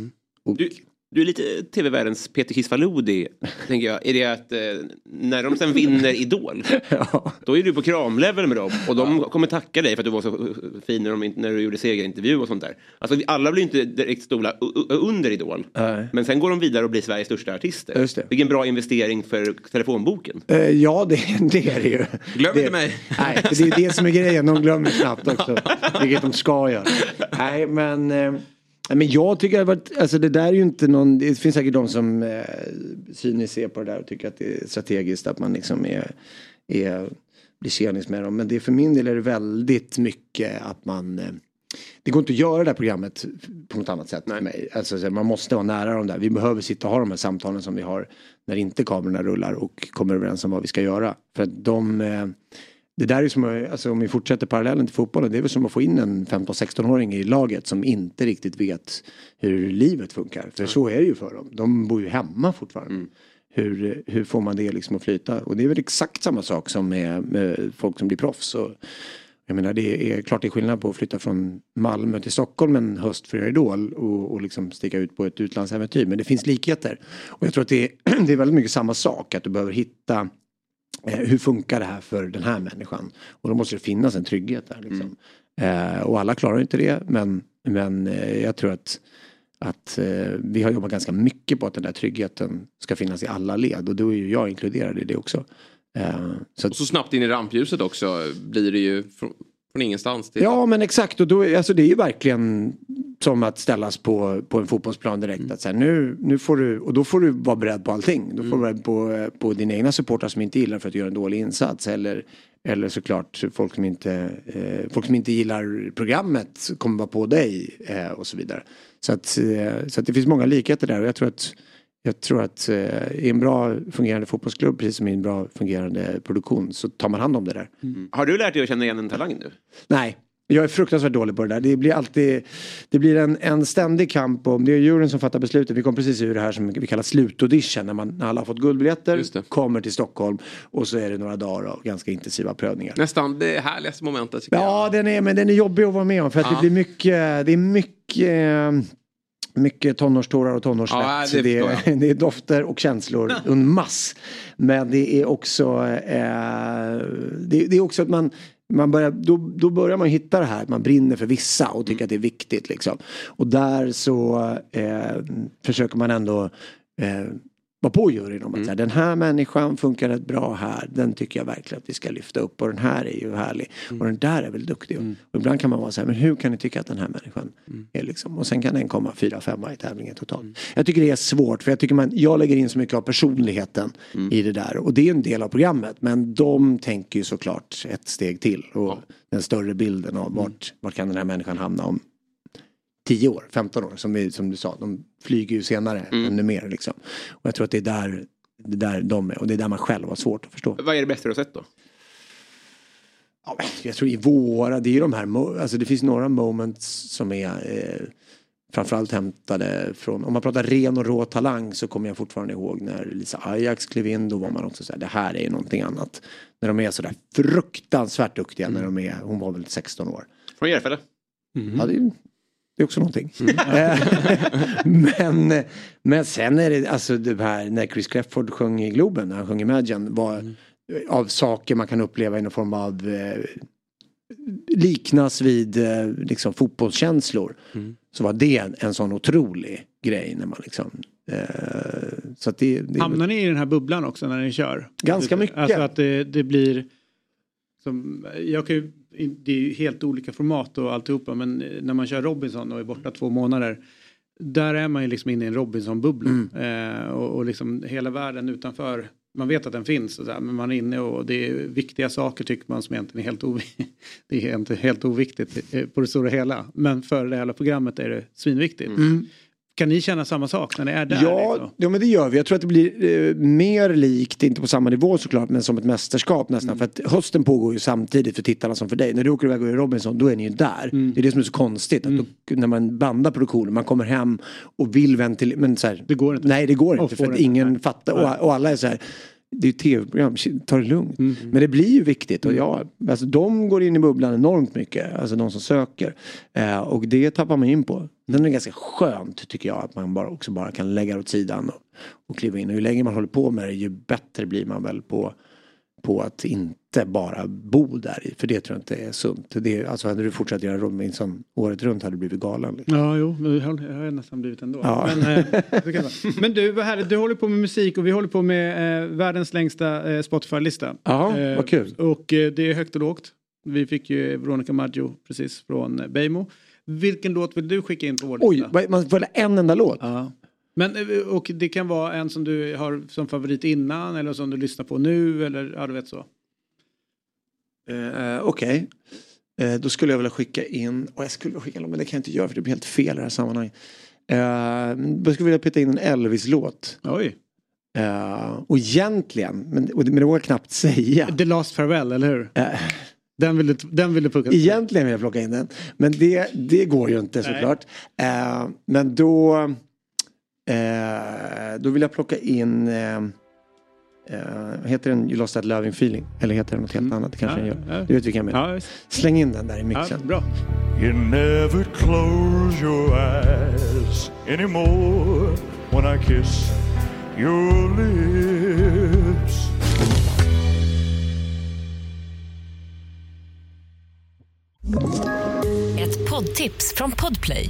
Och, Du, Du är lite tv-världens Peter Kisvalodi, tänker jag. Är det att eh, när de sen vinner Idol, då är du på kramlevel med dem och de kommer tacka dig för att du var så fin när, de, när du gjorde segerintervju och sånt där. Alltså alla blir inte direkt u- under Idol, Nej. men sen går de vidare och blir Sveriges största artister. Just det. Vilken bra investering för telefonboken. Eh, ja, det, det är det ju. Glöm det, inte mig. Nej, det är det som är grejen. De glömmer snabbt också. Vilket de ska göra. Nej, men, eh, nej, men jag tycker att alltså det där är ju inte någon. Det finns säkert de som eh, cyniskt ser på det där och tycker att det är strategiskt att man liksom är, är blir tjenis med dem. Men det för min del är det väldigt mycket att man eh, det går inte att göra det här programmet på något annat sätt för mig. Alltså, så man måste vara nära dem där. Vi behöver sitta och ha de här samtalen som vi har när inte kamerorna rullar och kommer överens om vad vi ska göra. För att de, eh, det där är som, alltså, om vi fortsätter parallellen till fotbollen, det är väl som att få in en 15-16-åring i laget som inte riktigt vet hur livet funkar. För så är det ju för dem. De bor ju hemma fortfarande. Hur, hur får man det liksom att flyta? Och det är väl exakt samma sak som med, med folk som blir proffs. Och, jag menar det är klart det är skillnad på att flytta från Malmö till Stockholm en höst för Idol och, och liksom sticka ut på ett utlandsäventyr. Men det finns likheter. Och jag tror att det är, det är väldigt mycket samma sak. Att du behöver hitta hur funkar det här för den här människan? Och då måste det finnas en trygghet där. Liksom. Eh, och alla klarar inte det men, men eh, jag tror att, att eh, vi har jobbat ganska mycket på att den där tryggheten ska finnas i alla led och då är ju jag inkluderad i det också. Eh, så att, Och så snabbt in i rampljuset också blir det ju från, ingenstans till... Ja men exakt och då, är- alltså det är ju verkligen som att ställas på, på en fotbollsplan direkt. Att så här, nu, nu får du, och då får du vara beredd på allting. Då får du vara beredd på, eh, på dina egna supportrar som inte gillar för att du gör en dålig insats. Eller, eller såklart folk som, inte, eh, folk som inte gillar programmet kommer vara på dig eh, och så vidare. Så att, eh, så att det finns många likheter där och jag tror att jag tror att eh, i en bra fungerande fotbollsklubb, precis som i en bra fungerande produktion, så tar man hand om det där. Har du lärt dig att känna igen en talang nu? Nej, jag är fruktansvärt dålig på det där. Det blir alltid det blir en, en ständig kamp om, det är juryn som fattar beslutet. Vi kom precis ur det här som vi kallar slutaudition när, man, när alla har fått guldbiljetter, kommer till Stockholm och så är det några dagar av ganska intensiva prövningar. Nästan det härligaste momentet. tycker jag. Ja, den är, men den är jobbig att vara med om för att Ja. det blir mycket, det är mycket eh, mycket tonårstårar och tonårssvett. Ja, det det, det är dofter och känslor en mass. Men det är också eh, det, det är också att man man börjar, då, då börjar man hitta det här att man brinner för vissa och tycker att det är viktigt. Liksom. Och där så eh, försöker man ändå eh, vara på juryn om att här, den här människan funkar rätt bra här. Den tycker jag verkligen att vi ska lyfta upp och den här är ju härlig. Och den där är väl duktig. Och ibland kan man vara så här, men hur kan ni tycka att den här människan är liksom. Och sen kan den komma fyra, femma i tävlingen totalt. Jag tycker det är svårt för jag tycker man, jag lägger in så mycket av personligheten i det där. Och det är en del av programmet. Men de tänker ju såklart ett steg till. Och den större bilden av vart, vart kan den här människan hamna om 10 år, 15 år som, vi, som du sa. De flyger ju senare ännu mer liksom. Och jag tror att det är där, det är där de är och det är där man själv har svårt att förstå. Vad är det bästa du har sett då? Ja, jag tror i våra, det är ju de här, alltså det finns några moments som är eh, framförallt hämtade från, om man pratar ren och rå talang så kommer jag fortfarande ihåg när Lisa Ajax klev in, då var man också så här, det här är ju någonting annat. När de är sådär fruktansvärt duktiga när de är, hon var väl 16 år. Från Järfälla? Ja, det, är- det är också någonting. Eh, men, men sen är det alltså det här när Chris Clefford sjöng i Globen, när han sjöng Imagine, var av saker man kan uppleva i någon form av eh, liknas vid eh, liksom fotbollskänslor. Så var det en, en sån otrolig grej när man liksom eh, så att det, det Hamnar ni i den här bubblan också när ni kör? Ganska mycket. Alltså att det, det blir som, jag kan ju, det är ju helt olika format och alltihopa men när man kör Robinson och är borta två månader där är man ju liksom inne i en Robinson-bubbla. Eh, och, och liksom hela världen utanför, man vet att den finns här, men man är inne och det är viktiga saker tycker man som egentligen är helt, ovi- det är inte helt oviktigt eh, på det stora hela. Men för det hela programmet är det svinviktigt. Mm. Kan ni känna samma sak när ni är där? Ja, liksom? ja men det gör vi. Jag tror att det blir eh, mer likt, inte på samma nivå såklart, men som ett mästerskap nästan. För att hösten pågår ju samtidigt för tittarna som för dig. När du åker iväg och är Robinson, då är ni ju där. Det är det som är så konstigt. Att då, när man bandar produktionen, man kommer hem och vill ventilera. Men så här, Det går inte. Nej, det går inte. För att ingen fattar. Och, och alla är så här. Det är ju tv-program, ta det lugnt. Men det blir ju viktigt och ja, alltså de går in i bubblan enormt mycket, alltså de som söker. Eh, och det tappar man in på. Sen är ganska skönt tycker jag att man bara, också bara kan lägga det åt sidan och, och kliva in. Och ju längre man håller på med det ju bättre blir man väl på, på att inte bara bo där i. För det tror jag inte är sunt. Det, alltså hade du fortsatt göra Robinson året runt hade du blivit galen. Liksom. Ja, jo, men jag har, nästan blivit ändå. Ja. Men, eh, men du, vad härligt. Du håller på med musik och vi håller på med eh, världens längsta eh, Spotify-lista. Ja, Eh, vad kul. Och eh, det är högt och lågt. Vi fick ju Veronica Maggio precis från eh, Beijmo. Vilken låt vill du skicka in på vår Oj, lista? vad- man får en enda låt? Ja. Men, eh, och det kan vara en som du har som favorit innan eller som du lyssnar på nu eller ja, du vet så. Eh, Okej. Eh, då skulle jag vilja skicka in, och jag skulle vilja skicka in, men det kan jag inte göra för det blir helt fel i det här sammanhanget. Eh, jag skulle vilja peta in en Elvis-låt. Oj. Eh, och egentligen, men, och det- men det vågar jag knappt säga. The Last Farewell, eller hur? Eh, Den vill du, den vill du plocka Egentligen vill jag plocka in den. Men det, det går ju inte såklart. Eh, men då, eh, då vill jag plocka in, eh, heter den You lost that loving feeling? Eller heter den något helt annat? Det kanske Ja, den gör. ja. Du vet vilken jag menar. Ja. Släng in den där i Ja, mixen. bra. You never close your eyes anymore when I kiss your lips. Ett poddtips från Podplay.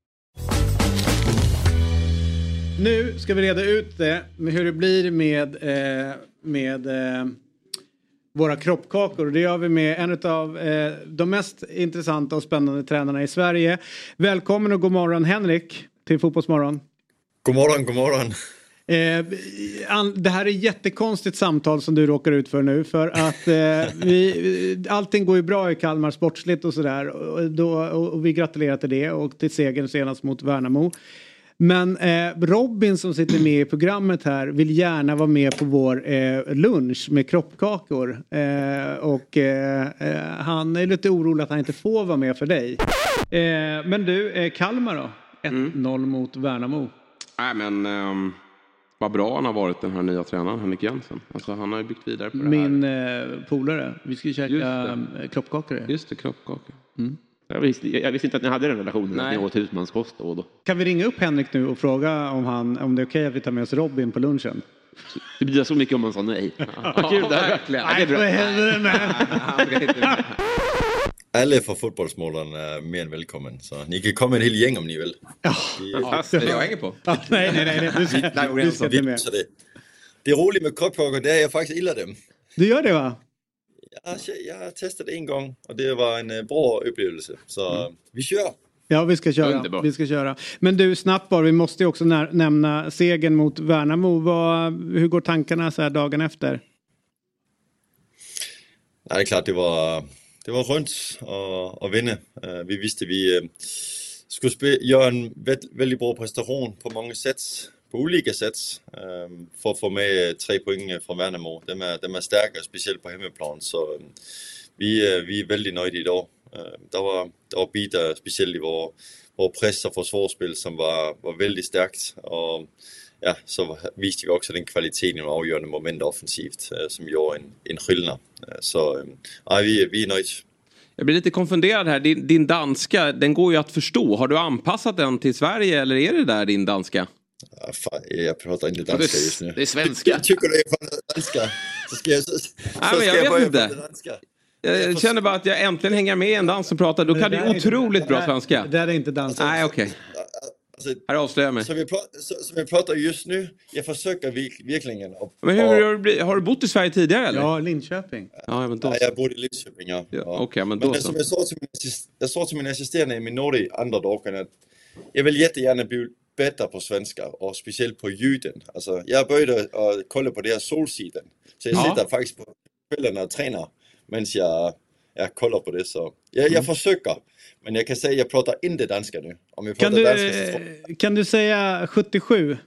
Nu ska vi reda ut det med hur det blir med, eh, med eh, våra kroppkakor. Det gör vi med en av eh, de mest intressanta och spännande tränarna i Sverige. Välkommen och god morgon Henrik till Fotbollsmorgon. God morgon, god morgon. Eh, det här är ett jättekonstigt samtal som du råkar ut för nu för att eh, vi, allting går ju bra i Kalmar sportsligt och sådär och, och vi gratulerar till det och till segern senast mot Värnamo. Men eh, Robin som sitter med i programmet här vill gärna vara med på vår eh, lunch med kroppkakor. Eh, och eh, eh, han är lite orolig att han inte får vara med för dig. Eh, men du, Kalmar då? 1-0 mot Värnamo. Nej men ehm, vad bra han har varit den här nya tränaren Henrik Jensen. Alltså han har ju byggt vidare på det här. Min polare. Vi ska ju käka Just kroppkakor. Just det, kroppkakor. Jag visste, jag visste inte att ni hade den relationen, Nej. att ni åt husmanskost då och då. Kan vi ringa upp Henrik nu och fråga om, han, om det är okej att vi tar med oss Robin på lunchen? Det blir så mycket om man sa nej. Vad kul det här. verkligen. Är. Nej, för helvete, Alle fra fodboldsmåleren er mere end velkommen, så ni kan komme et helt gæng, om ni vil. Ja, det jag hänger på. Ja, nej, nej, nej. nej. Du, ska- du med. Så det, det rolige med krøbkokker, det er, at jeg faktisk ilder dem. Du gör det va? Har testet det en gang, og det var en uh, bra oplevelse. Så vi kører. Ja, vi ska köra. Vi ska köra. Men du, snabbt bara. Vi måste ju också nämna segern mot Värnamo. Vad, hur går tankarna så här dagen efter? Nej, det er klart, det var, det var rundt at, at vinde. Uh, vi vidste, vi uh, skulle gøre en vældig bra præstation på mange sets, på olika sätt. För att få med øh, tre poäng øh, från Värnamo. De är, de är starka, speciellt på hemmaplan. så vi, uh, vi är väldigt nöjda idag. dag. Var, der var bitar, speciellt i vår, vår press och försvarsspel, som var, var väldigt starkt. Och ja, så visade vi också den kvaliteten i de avgörande moment offensivt, som gjorde en, en skillnad. Så ja, vi, vi är nöjda. Jag blir lite konfunderad här. Din, din danska, den går ju att förstå. Har du anpassat den till Sverige eller är det där din danska? Ja, fan, jag pratar inte det är- danska just nu. det är svenska. Tycker du jag pratar danska? Så ska jag, så, så Nej, men ska jag vet inte. danska. Jag känner bara att jag äntligen hänger med en dans som pratar. Då kan du är otroligt inte- bra det svenska. Det där är inte dans. Nej, okej. Alltså, Här avslöjar jag mig. Som jag, pratar, så, som jag pratar just nu, jag försöker verkligen. Men hur har du, har du bott i Sverige tidigare eller? Ja, Linköping. Ja, men då. Ja, jag bor i Linköping, ja. Ja, ja. Okej, men Men då det, så. som jag sa till min, jag sa till min assisterande i min andra dagen att jag vill jättegärna bättre på svenska och speciellt på ljuden. Alltså, jag började att kolla på det här Solsidan. Så jag Ja. sitter faktiskt på kvällarna och tränar medan jag, jag kollar på det. Så jag, jag försöker. Men jag kan säga jag pratar inte danska nu. Om jag Kan pratar du, danska så kan du säga 77?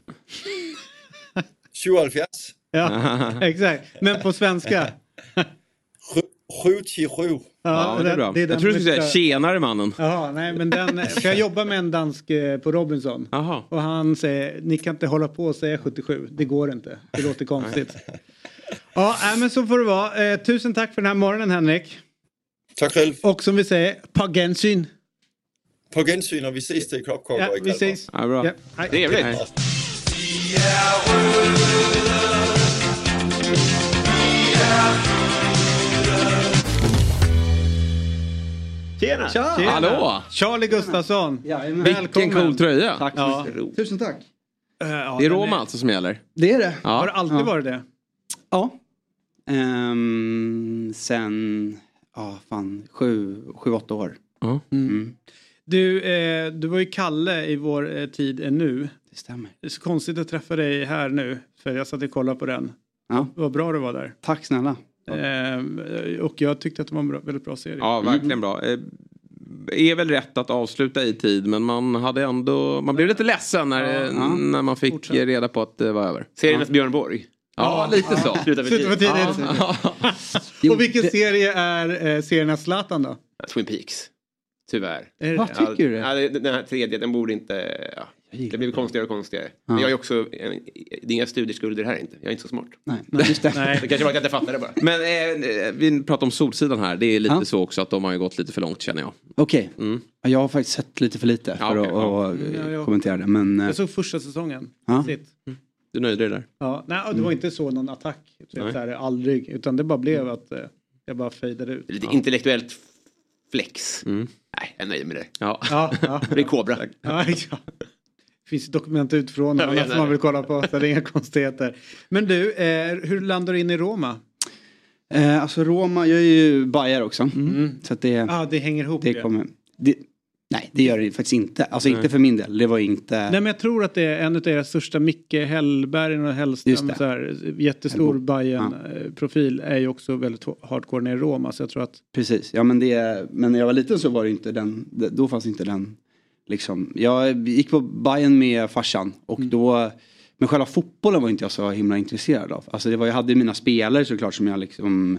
77. Ja, exakt. Men på svenska? 77. Ja, det är bra. det är jag tror du skulle säga tjenare mannen. Jaha, nej men den, för jag jobbar med en dansk eh, på Robinson. Aha. Och han säger, ni kan inte hålla på och säga 77, det går inte. Det låter konstigt. Ja, nej, men så får det vara. Eh, tusen tack för den här morgonen Henrik. Tack själv. Och som vi säger, på gensyn. På gensyn och vi ses till Kroppkorv Ja, vi ses. Ja, bra. Ja. Trevligt. Nej. Tjena! Tjena. Hallå! Charlie Gustafsson. Jajamän. Vilken cool tröja. Tack Ja. Tusen tack. Eh, ja, Det är Roma alltså som gäller. Det är det. Har det Ja. alltid Ja. varit det? Ja. Ehm, sen, ja fan, sju, sju, åtta år. Ja. Mm. Du, eh, du var ju Kalle i vår eh, tid är nu. Det stämmer. Det är så konstigt att träffa dig här nu. För jag satt och kollade på den. Ja. Vad bra du var där. Tack snälla. Eh, och jag tyckte att det var en bra, väldigt bra serie. Ja, verkligen bra. Eh, är väl rätt att avsluta i tid men man hade ändå, man blev lite ledsen när, Ja. när man fick Fortsätt. reda på att det var över. Seriernas Björn Borg. Ja, lite så. Sluta för tidigt. tidigt. Och vilken serie är eh, serierna Zlatan då? Twin Peaks. Tyvärr. Är det Vad det? tycker du? Ja, det- den här tredje, den borde inte... Ja, det blir konstigare och konstigare. Men jag är också... eh, Det är inga studieskulder här inte. Jag är inte så smart. Nej, just det. Nej. Det kanske var att jag inte fattade bara. Men eh, vi pratar om Solsidan här. Det är lite Ja. så också att de har ju gått lite för långt känner jag. Okej. Mm. Ja, Jag har faktiskt sett lite för lite Ja, för okej, att, ja. att, eh, Ja, ja. kommentera det. Men eh, Jag såg första säsongen. Ja. Sitt. Du nöjde dig där? Ja, nej, och det var inte så någon attack. Så Nej. så här, aldrig. Utan det bara blev att eh, jag bara fejdade ut. Lite intellektuellt flex. Mm. Nej, jag är nöjd med det. Ja. Ja, ja. Det är Kobra. Ja, ja. Finns dokument utifrån Jag annat som man vill kolla på. Så det är inga konstigheter. Men du, eh, hur landar du in i Roma? eh, alltså Roma, jag är ju bajare också. Mm. Så det, Ja, ah, det hänger ihop. det det. kommer... Det, nej, det gör det faktiskt inte. Alltså inte för min del. Det var inte... Nej men jag tror att det är en av era största, Micke Hellberg och Hellström, så här, jättestor bayern profil är ju också väldigt hardcore nere i Roma. Så jag tror att Precis, ja men det, men när jag var liten så var det inte den, då fanns inte den liksom. Jag gick på Bayern med farsan och Mm. då, men själva fotbollen var inte jag så himla intresserad av. Alltså det var, jag hade mina spelare såklart som jag liksom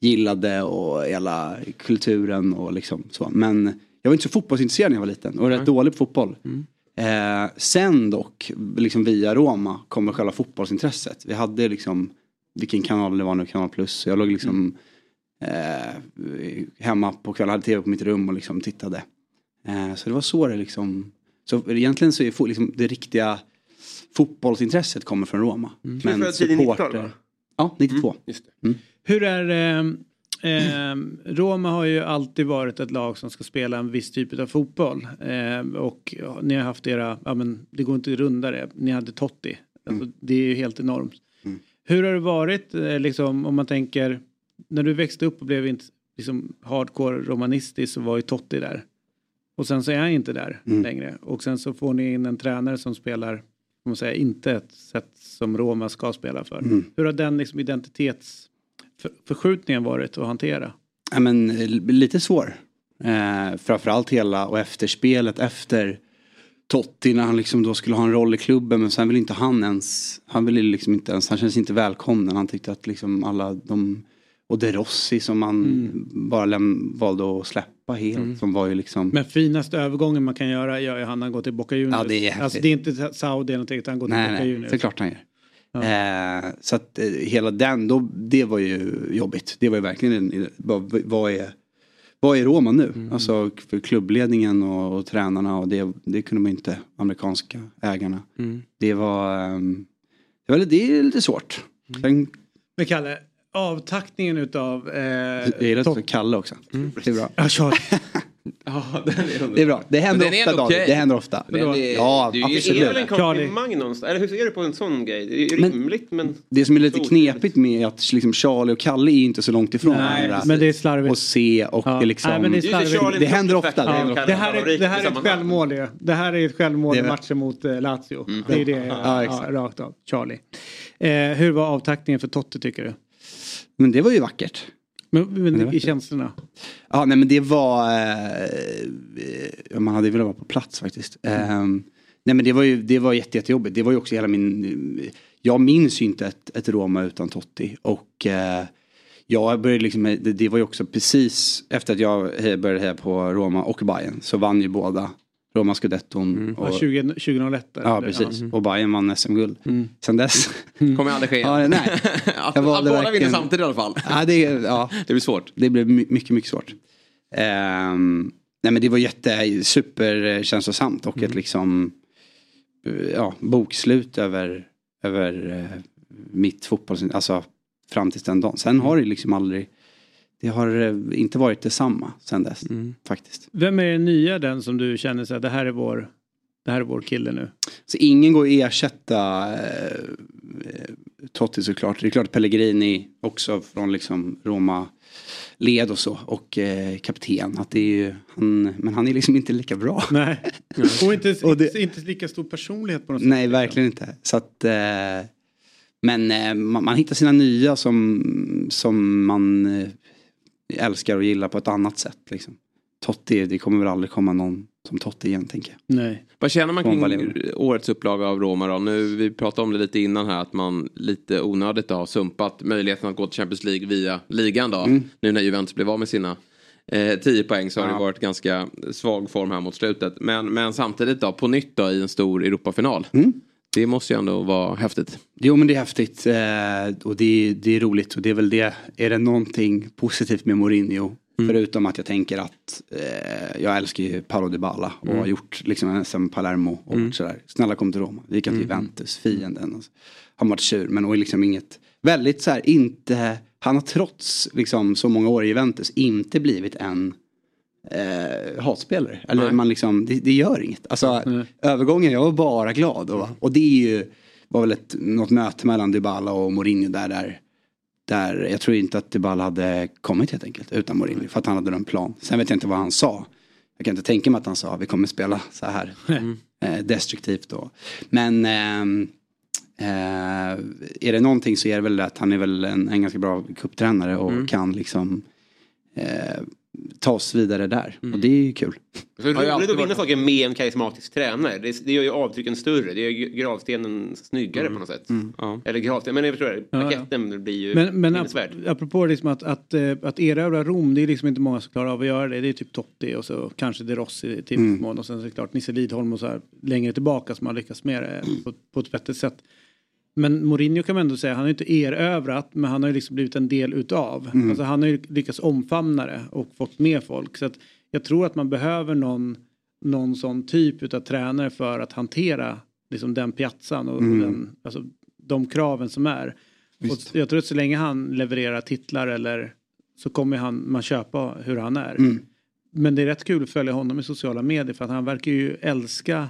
gillade och hela kulturen och liksom så. Men jag var inte så fotbollsintresserad när jag var liten och rätt dålig på fotboll. Eh, sen dock, liksom via Roma, kommer själva fotbollsintresset. Vi hade liksom, vilken kanal det var nu, Kanal Plus. Jag låg liksom eh, hemma på kvällen, hade tv på mitt rum och liksom tittade. Eh, så det var så det liksom, så egentligen så är fo- liksom, det riktiga fotbollsintresset kommer från Roma. Född tidigt 90-tal, va? Ja, 92. Just Hur är eh, eh, Roma har ju alltid varit ett lag som ska spela en viss typ av fotboll. Eh, och ja, ni har haft era, ja men det går inte att runda det, ni hade Totti. Alltså, Det är ju helt enormt. Hur har det varit eh, liksom om man tänker när du växte upp och blev inte liksom hardcore romanistisk så var ju Totti där. Och sen så är han inte där Mm. längre. Och sen så får ni in en tränare som spelar, får man säga, inte ett sätt som Roma ska spela för. Mm. Hur har den liksom identitetsförskjutningen varit att hantera? Ja, men, eh, lite svår. Eh, framförallt hela och efterspelet efter Totti när han liksom då skulle ha en roll i klubben men sen vill inte han ens, han ville liksom inte ens, han kändes inte välkommen. Han tyckte att liksom alla de, och De Rossi som han Mm. bara läm, valde att släppa helt. Som var ju liksom, Men finaste övergången man kan göra gör ju han han går till Boca Juniors. Ja, det är alltså det är inte Saudi eller någonting utan han går till nej Boca nej, Juniors. såklart han gör. Eh, så att eh, hela den, då, det var ju jobbigt. Det var ju verkligen, en, vad, vad är vad är Roma nu? Mm. Alltså för klubbledningen och, och tränarna och det, det kunde man inte, amerikanska ägarna. Mm. Det var, ehm, det var det är lite svårt. Mm. Sen, Men Kalle, avtackningen utav... Eh, jag gillar att du Kalle också. Det är bra. Ja, Charlie. Det är bra. Det händer Men är ofta David. okej. Det händer ofta. Men det, ja, det är absolut. ju väl en komplimang någonstans? Eller hur ser du på en sån grej? Det är ju rimligt men... Det som är lite knepigt med är att liksom Charlie och Kalle är inte så långt ifrån Nej, varandra. men det är slarvigt. Och se och Ja. det liksom. Nej, men det är det händer ofta. Det, Ja, händer ofta. det, här är, det här är ett självmål ju. Det här är ett självmål Det i är- matchen mot eh, Lazio. Det är det, Ja, rakt av. Charlie. Eh, hur var avtackningen för Totte tycker du? Men det var ju vackert. Men, men i känslorna? Ja, nej men det var... Eh, man hade velat vara på plats faktiskt. Eh, nej men det var ju det var jätte, jättejobbigt. Det var ju också hela min... Jag minns ju inte ett, ett Roma utan Totti. Och eh, jag började liksom, det, det var ju också precis efter att jag började heja på Roma och Bayern så vann ju båda Roma scudetton. Ja, Och, 20, 2001? ja precis. Ja. Och Bayern vann SM-guld. Mm. Sen dess. Kommer aldrig ske igen. Ja, nej. att, att båda vinner verkligen- samtidigt i alla fall. Ja, det, ja. det blir svårt. Det my- mycket, mycket svårt. Ehm, nej men det var jätte, superkänslosamt och ett liksom ja, bokslut över, över eh, mitt fotbolls... Alltså fram tills den dagen. Sen har det liksom aldrig... Det har eh, inte varit detsamma sen dess faktiskt. Vem är den nya den som du känner så här, det här är vår, det här är vår kille nu? Så ingen går att ersätta eh, eh, Totti såklart. Det är klart Pellegrini också från liksom Roma led och så. Och eh, kapten. Att det är ju, han, men han är liksom inte lika bra. Nej. Och inte, Och det- inte lika stor personlighet på något sätt. Nej, verkligen inte. Så att, eh, men eh, man, man hittar sina nya som, som man eh, älskar och gillar på ett annat sätt. Liksom. Totti, det kommer väl aldrig komma någon som Totti igen tänker jag. Nej. Vad känner man kring årets upplaga av Roma då? Nu, vi pratade om det lite innan här att man lite onödigt har sumpat möjligheten att gå till Champions League via ligan då. Mm. Nu när Juventus blev av med sina eh, 10 poäng så har det Ja. varit ganska svag form här mot slutet. Men, men samtidigt då på nytt då i en stor Europafinal. Mm. Det måste ju ändå vara häftigt. Jo men det är häftigt eh, och det, är- det är roligt och det är väl det. Är det någonting positivt med Mourinho? Förutom att jag tänker att eh, jag älskar ju Paolo Dybala och Mm. har gjort liksom en SM Palermo och Mm. sådär. Snälla kom till Roma. Vi gick till Mm. Juventus, fienden. Och så. Han varit sur men och liksom inget. Väldigt så här inte. Han har trots liksom så många år i Juventus inte blivit en eh, hatspelare. Eller Nej. man liksom, det, det gör inget. Alltså övergången, jag var bara glad. Och, och det är ju, var väl ett, något möte mellan Dybala och Mourinho där, där, där jag tror inte att Dybala hade kommit helt enkelt utan Mourinho. För att han hade en plan. Sen vet jag inte vad han sa. Jag kan inte tänka mig att han sa vi kommer spela så här eh, destruktivt då. Men ehm, eh, är det någonting så är det väl att han är väl en, en ganska bra kupptränare och Mm. kan liksom eh, ta oss vidare där. Mm. Och det är ju kul. Så det är roligt att vinna saker med en karismatisk tränare. Det, det gör ju avtrycken större. Det gör ju gravstenen snyggare på något sätt. Eller gravstenen, men jag förstår det. Ja, ja. Paketten blir ju Men, men ap- apropå liksom att, att, eh, att erövra Rom, det är liksom inte många som klarar av att göra det. Det är typ Totti och så kanske De Rossi till Mm. mån och sen så är det klart Nisse Lidholm och så här längre tillbaka som har lyckats med det på, på ett vettigt sätt. Men Mourinho kan man ändå säga, han har inte erövrat men han har ju liksom blivit en del utav. Mm. Alltså han har ju lyckats omfamna det och fått med folk. Så att jag tror att man behöver någon, någon sån typ utav tränare för att hantera liksom den piazzan och Mm. den, alltså, de kraven som är. Och jag tror att så länge han levererar titlar eller så kommer han, man köpa hur han är. Mm. Men det är rätt kul att följa honom i sociala medier för att han verkar ju älska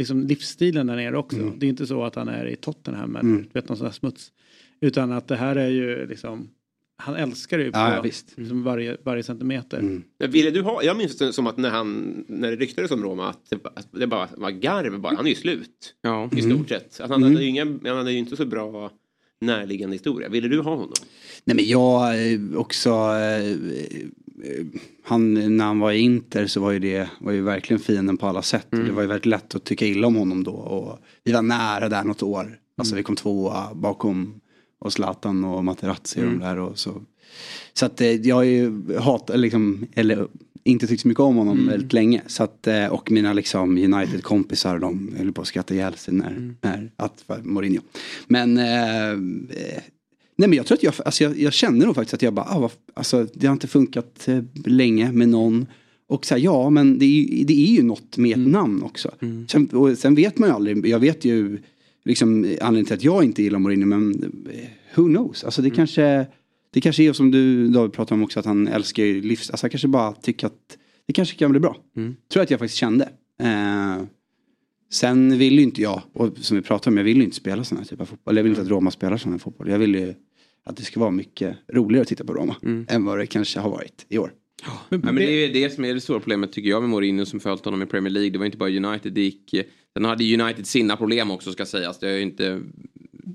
liksom livsstilen där nere också. Mm. Det är inte så att han är i Tottenham eller Mm. vet, någon sån här smuts. Utan att det här är ju liksom, han älskar det ju på Ja. Liksom varje, varje centimeter. Mm. Ville du ha, jag minns det som att när han, när det ryktades om Roma, att det, att det bara var garv bara. Han är ju slut. Ja. I Mm. stort sett. Att han, hade ju inga, han hade ju inte så bra närliggande historia. Ville du ha honom? Nej men jag eh, också, eh, han, när han var i Inter så var ju det var ju verkligen fienden på alla sätt. Mm. Det var ju väldigt lätt att tycka illa om honom då. Och vi var nära där något år. Alltså vi kom tvåa bakom och Zlatan och Materazzi och Mm. de där. Och så. så att eh, jag har ju hat, liksom, eller inte tyckt så mycket om honom Mm. väldigt länge. Så att, eh, och mina liksom United-kompisar de höll på att skratta ihjäl sig när, Mm. när att, Mourinho. Men eh, eh, Nej men jag tror att jag, alltså jag, jag känner nog faktiskt att jag bara, ah, vad, alltså det har inte funkat eh, länge med någon. Och så här, ja men det är, ju- det är ju något med ett namn också. Sen, och sen vet man ju aldrig, jag vet ju liksom anledningen till att jag inte gillar Mourinho men eh, who knows. Alltså det kanske, det kanske är som du David pratade om också att han älskar ju livs, alltså han kanske bara tycker att det kanske kan bli bra. Tror jag att jag faktiskt kände. Eh, sen vill ju inte jag, och som vi pratade om, jag vill ju inte spela sån här typ av fotboll. Jag vill inte att Roma spelar sån här fotboll. Jag vill ju att det ska vara mycket roligare att titta på Roma än vad det kanske har varit i år. Men, men det är det som är det stora problemet tycker jag med Mourinho som följt honom i Premier League. Det var inte bara United, det gick... Sen hade United sina problem också ska sägas. Det har ju inte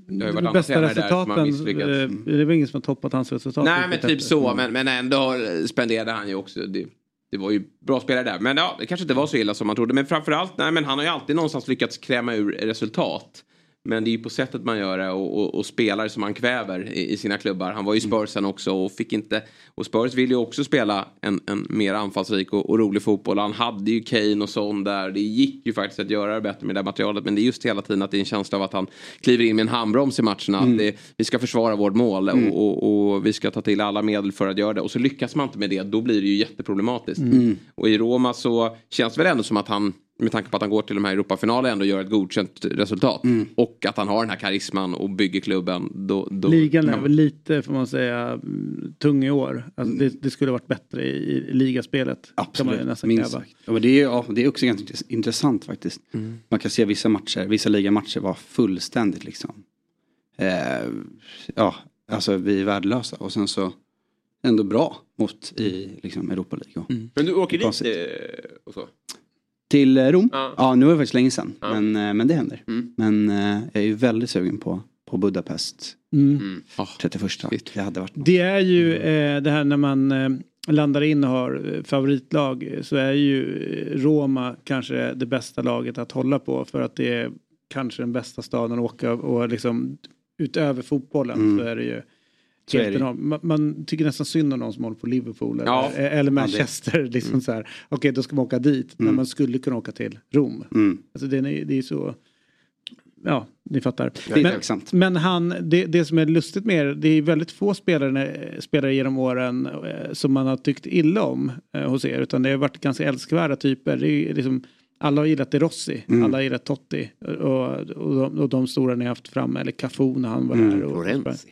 Det har ju varit de andra bästa tränare där som har resultaten, misslyckats. eh, det är väl ingen som har toppat hans resultat. Nej men typ efter. så men, men ändå spenderade han ju också. Det, det var ju bra spelare där. Men ja, det kanske inte var så illa som man trodde. Men framförallt, nej men han har ju alltid någonstans lyckats kräma ur resultat. Men det är ju på sättet man gör det och, och, och spelare som han kväver i, i sina klubbar. Han var ju Spursen också och fick inte... Och Spurs vill ju också spela en, en mer anfallsrik och, och rolig fotboll. Han hade ju Kane och sån där. Det gick ju faktiskt att göra det bättre med det materialet. Men det är just hela tiden att det är en känsla av att han kliver in med en handbroms i matcherna. Att det, vi ska försvara vårt mål och, och, och vi ska ta till alla medel för att göra det. Och så lyckas man inte med det, då blir det ju jätteproblematiskt. Mm. Och i Roma så känns det väl ändå som att han med tanke på att han går till de här Europafinalerna ändå gör ett godkänt resultat. Mm. Och att han har den här karisman och bygger klubben. Då, då Ligan är väl lite, får man säga, mm, tung i år. Alltså det, det skulle varit bättre i, i ligaspelet. Kan man ju Absolut, minst sagt. Ja, men det, är, ja, det är också ganska intress- intressant faktiskt. Mm. Man kan se vissa matcher, vissa ligamatcher var fullständigt liksom. Eh, ja, alltså vi är värdelösa och sen så ändå bra mot i liksom Europa League. och- Men du åker dit eh, och så? Till eh, Rom? Ja. Ja. nu är det faktiskt länge sedan. Ja. Men, eh, men det händer. Mm. Men eh, jag är ju väldigt sugen på, på Budapest. Mm. 31. Det hade varit något. Det är ju eh, det här när man eh, landar in och har favoritlag så är ju Roma kanske det bästa laget att hålla på för att det är kanske den bästa staden att åka och liksom utöver fotbollen Mm. så är det ju Så. Man, man tycker nästan synd om någon som håller på Liverpool eller, Ja. eller Ja, Manchester. liksom så här. Okej, då ska man åka dit när Mm. man skulle kunna åka till Rom. Mm. Alltså det är, det är så... Ja, ni fattar. Men, men han, det, det som är lustigt med det, det är väldigt få spelare, spelare genom åren eh, som man har tyckt illa om eh, hos er. Utan det har varit ganska älskvärda typer. Det är liksom, alla har gillat De Rossi, Mm. alla har gillat Totti. Och, och, de, och de stora ni har haft framme, eller Cafu när han var Mm. där. Och, Florenzi.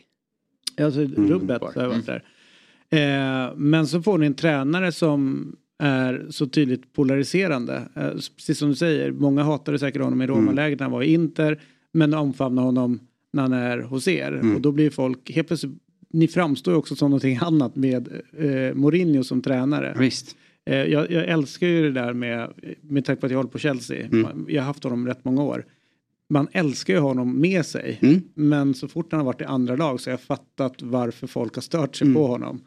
Alltså rubbet så har jag varit där. Eh, men så får ni en tränare som är så tydligt polariserande. Eh, precis som du säger, många hatade säkert honom i Roma-läget när han var i Inter. Men omfamnar honom när han är hos er. Mm. Och då blir folk, helt plötsligt, ni framstår ju också som någonting annat med eh, Mourinho som tränare. Visst. Eh, jag, jag älskar ju det där med, med tanke på att jag håller på Chelsea. Mm. Jag har haft honom rätt många år. Man älskar ju honom med sig. Mm. Men så fort han har varit i andra lag så har jag fattat varför folk har stört sig Mm. på honom.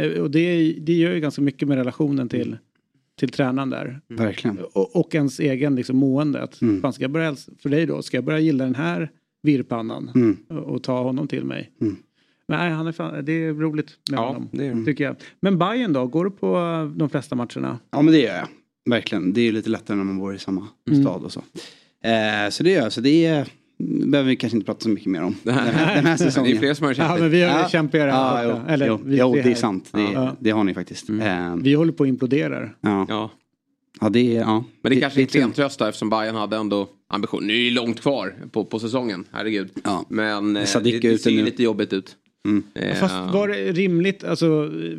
Eh, Och det, det gör ju ganska mycket med relationen till, till tränaren där. Verkligen. Och, och ens egen liksom, mående. Att, Mm. fan, ska jag börja, för dig då, ska jag börja gilla den här virrpannan Mm. och, och ta honom till mig? Mm. Nej, han är fan, det är roligt med Ja, honom. det är det. Tycker jag. Men Bayern då, går du på eh, de flesta matcherna? Ja men det gör jag. Verkligen. Det är lite lättare när man bor i samma Mm. stad och så. Eh, så det gör jag. Så det är, behöver vi kanske inte prata så mycket mer om. Den här, den här säsongen. Det är fler som har känt Ja, det. men vi har Ja. kämpigare här Ja, jo, Eller, jo, vi jo, tre det är sant. Det, Ja. det har ni faktiskt. Eh, Vi håller på att implodera. ja. Ja. ja, det är... Ja. Men det kanske är en då, eftersom Bayern hade ändå ambition. Nu är det ju långt kvar på, på säsongen, herregud. Ja. Men eh, det, det ser ju lite jobbigt ut. Mm. Eh, Fast var det rimligt, alltså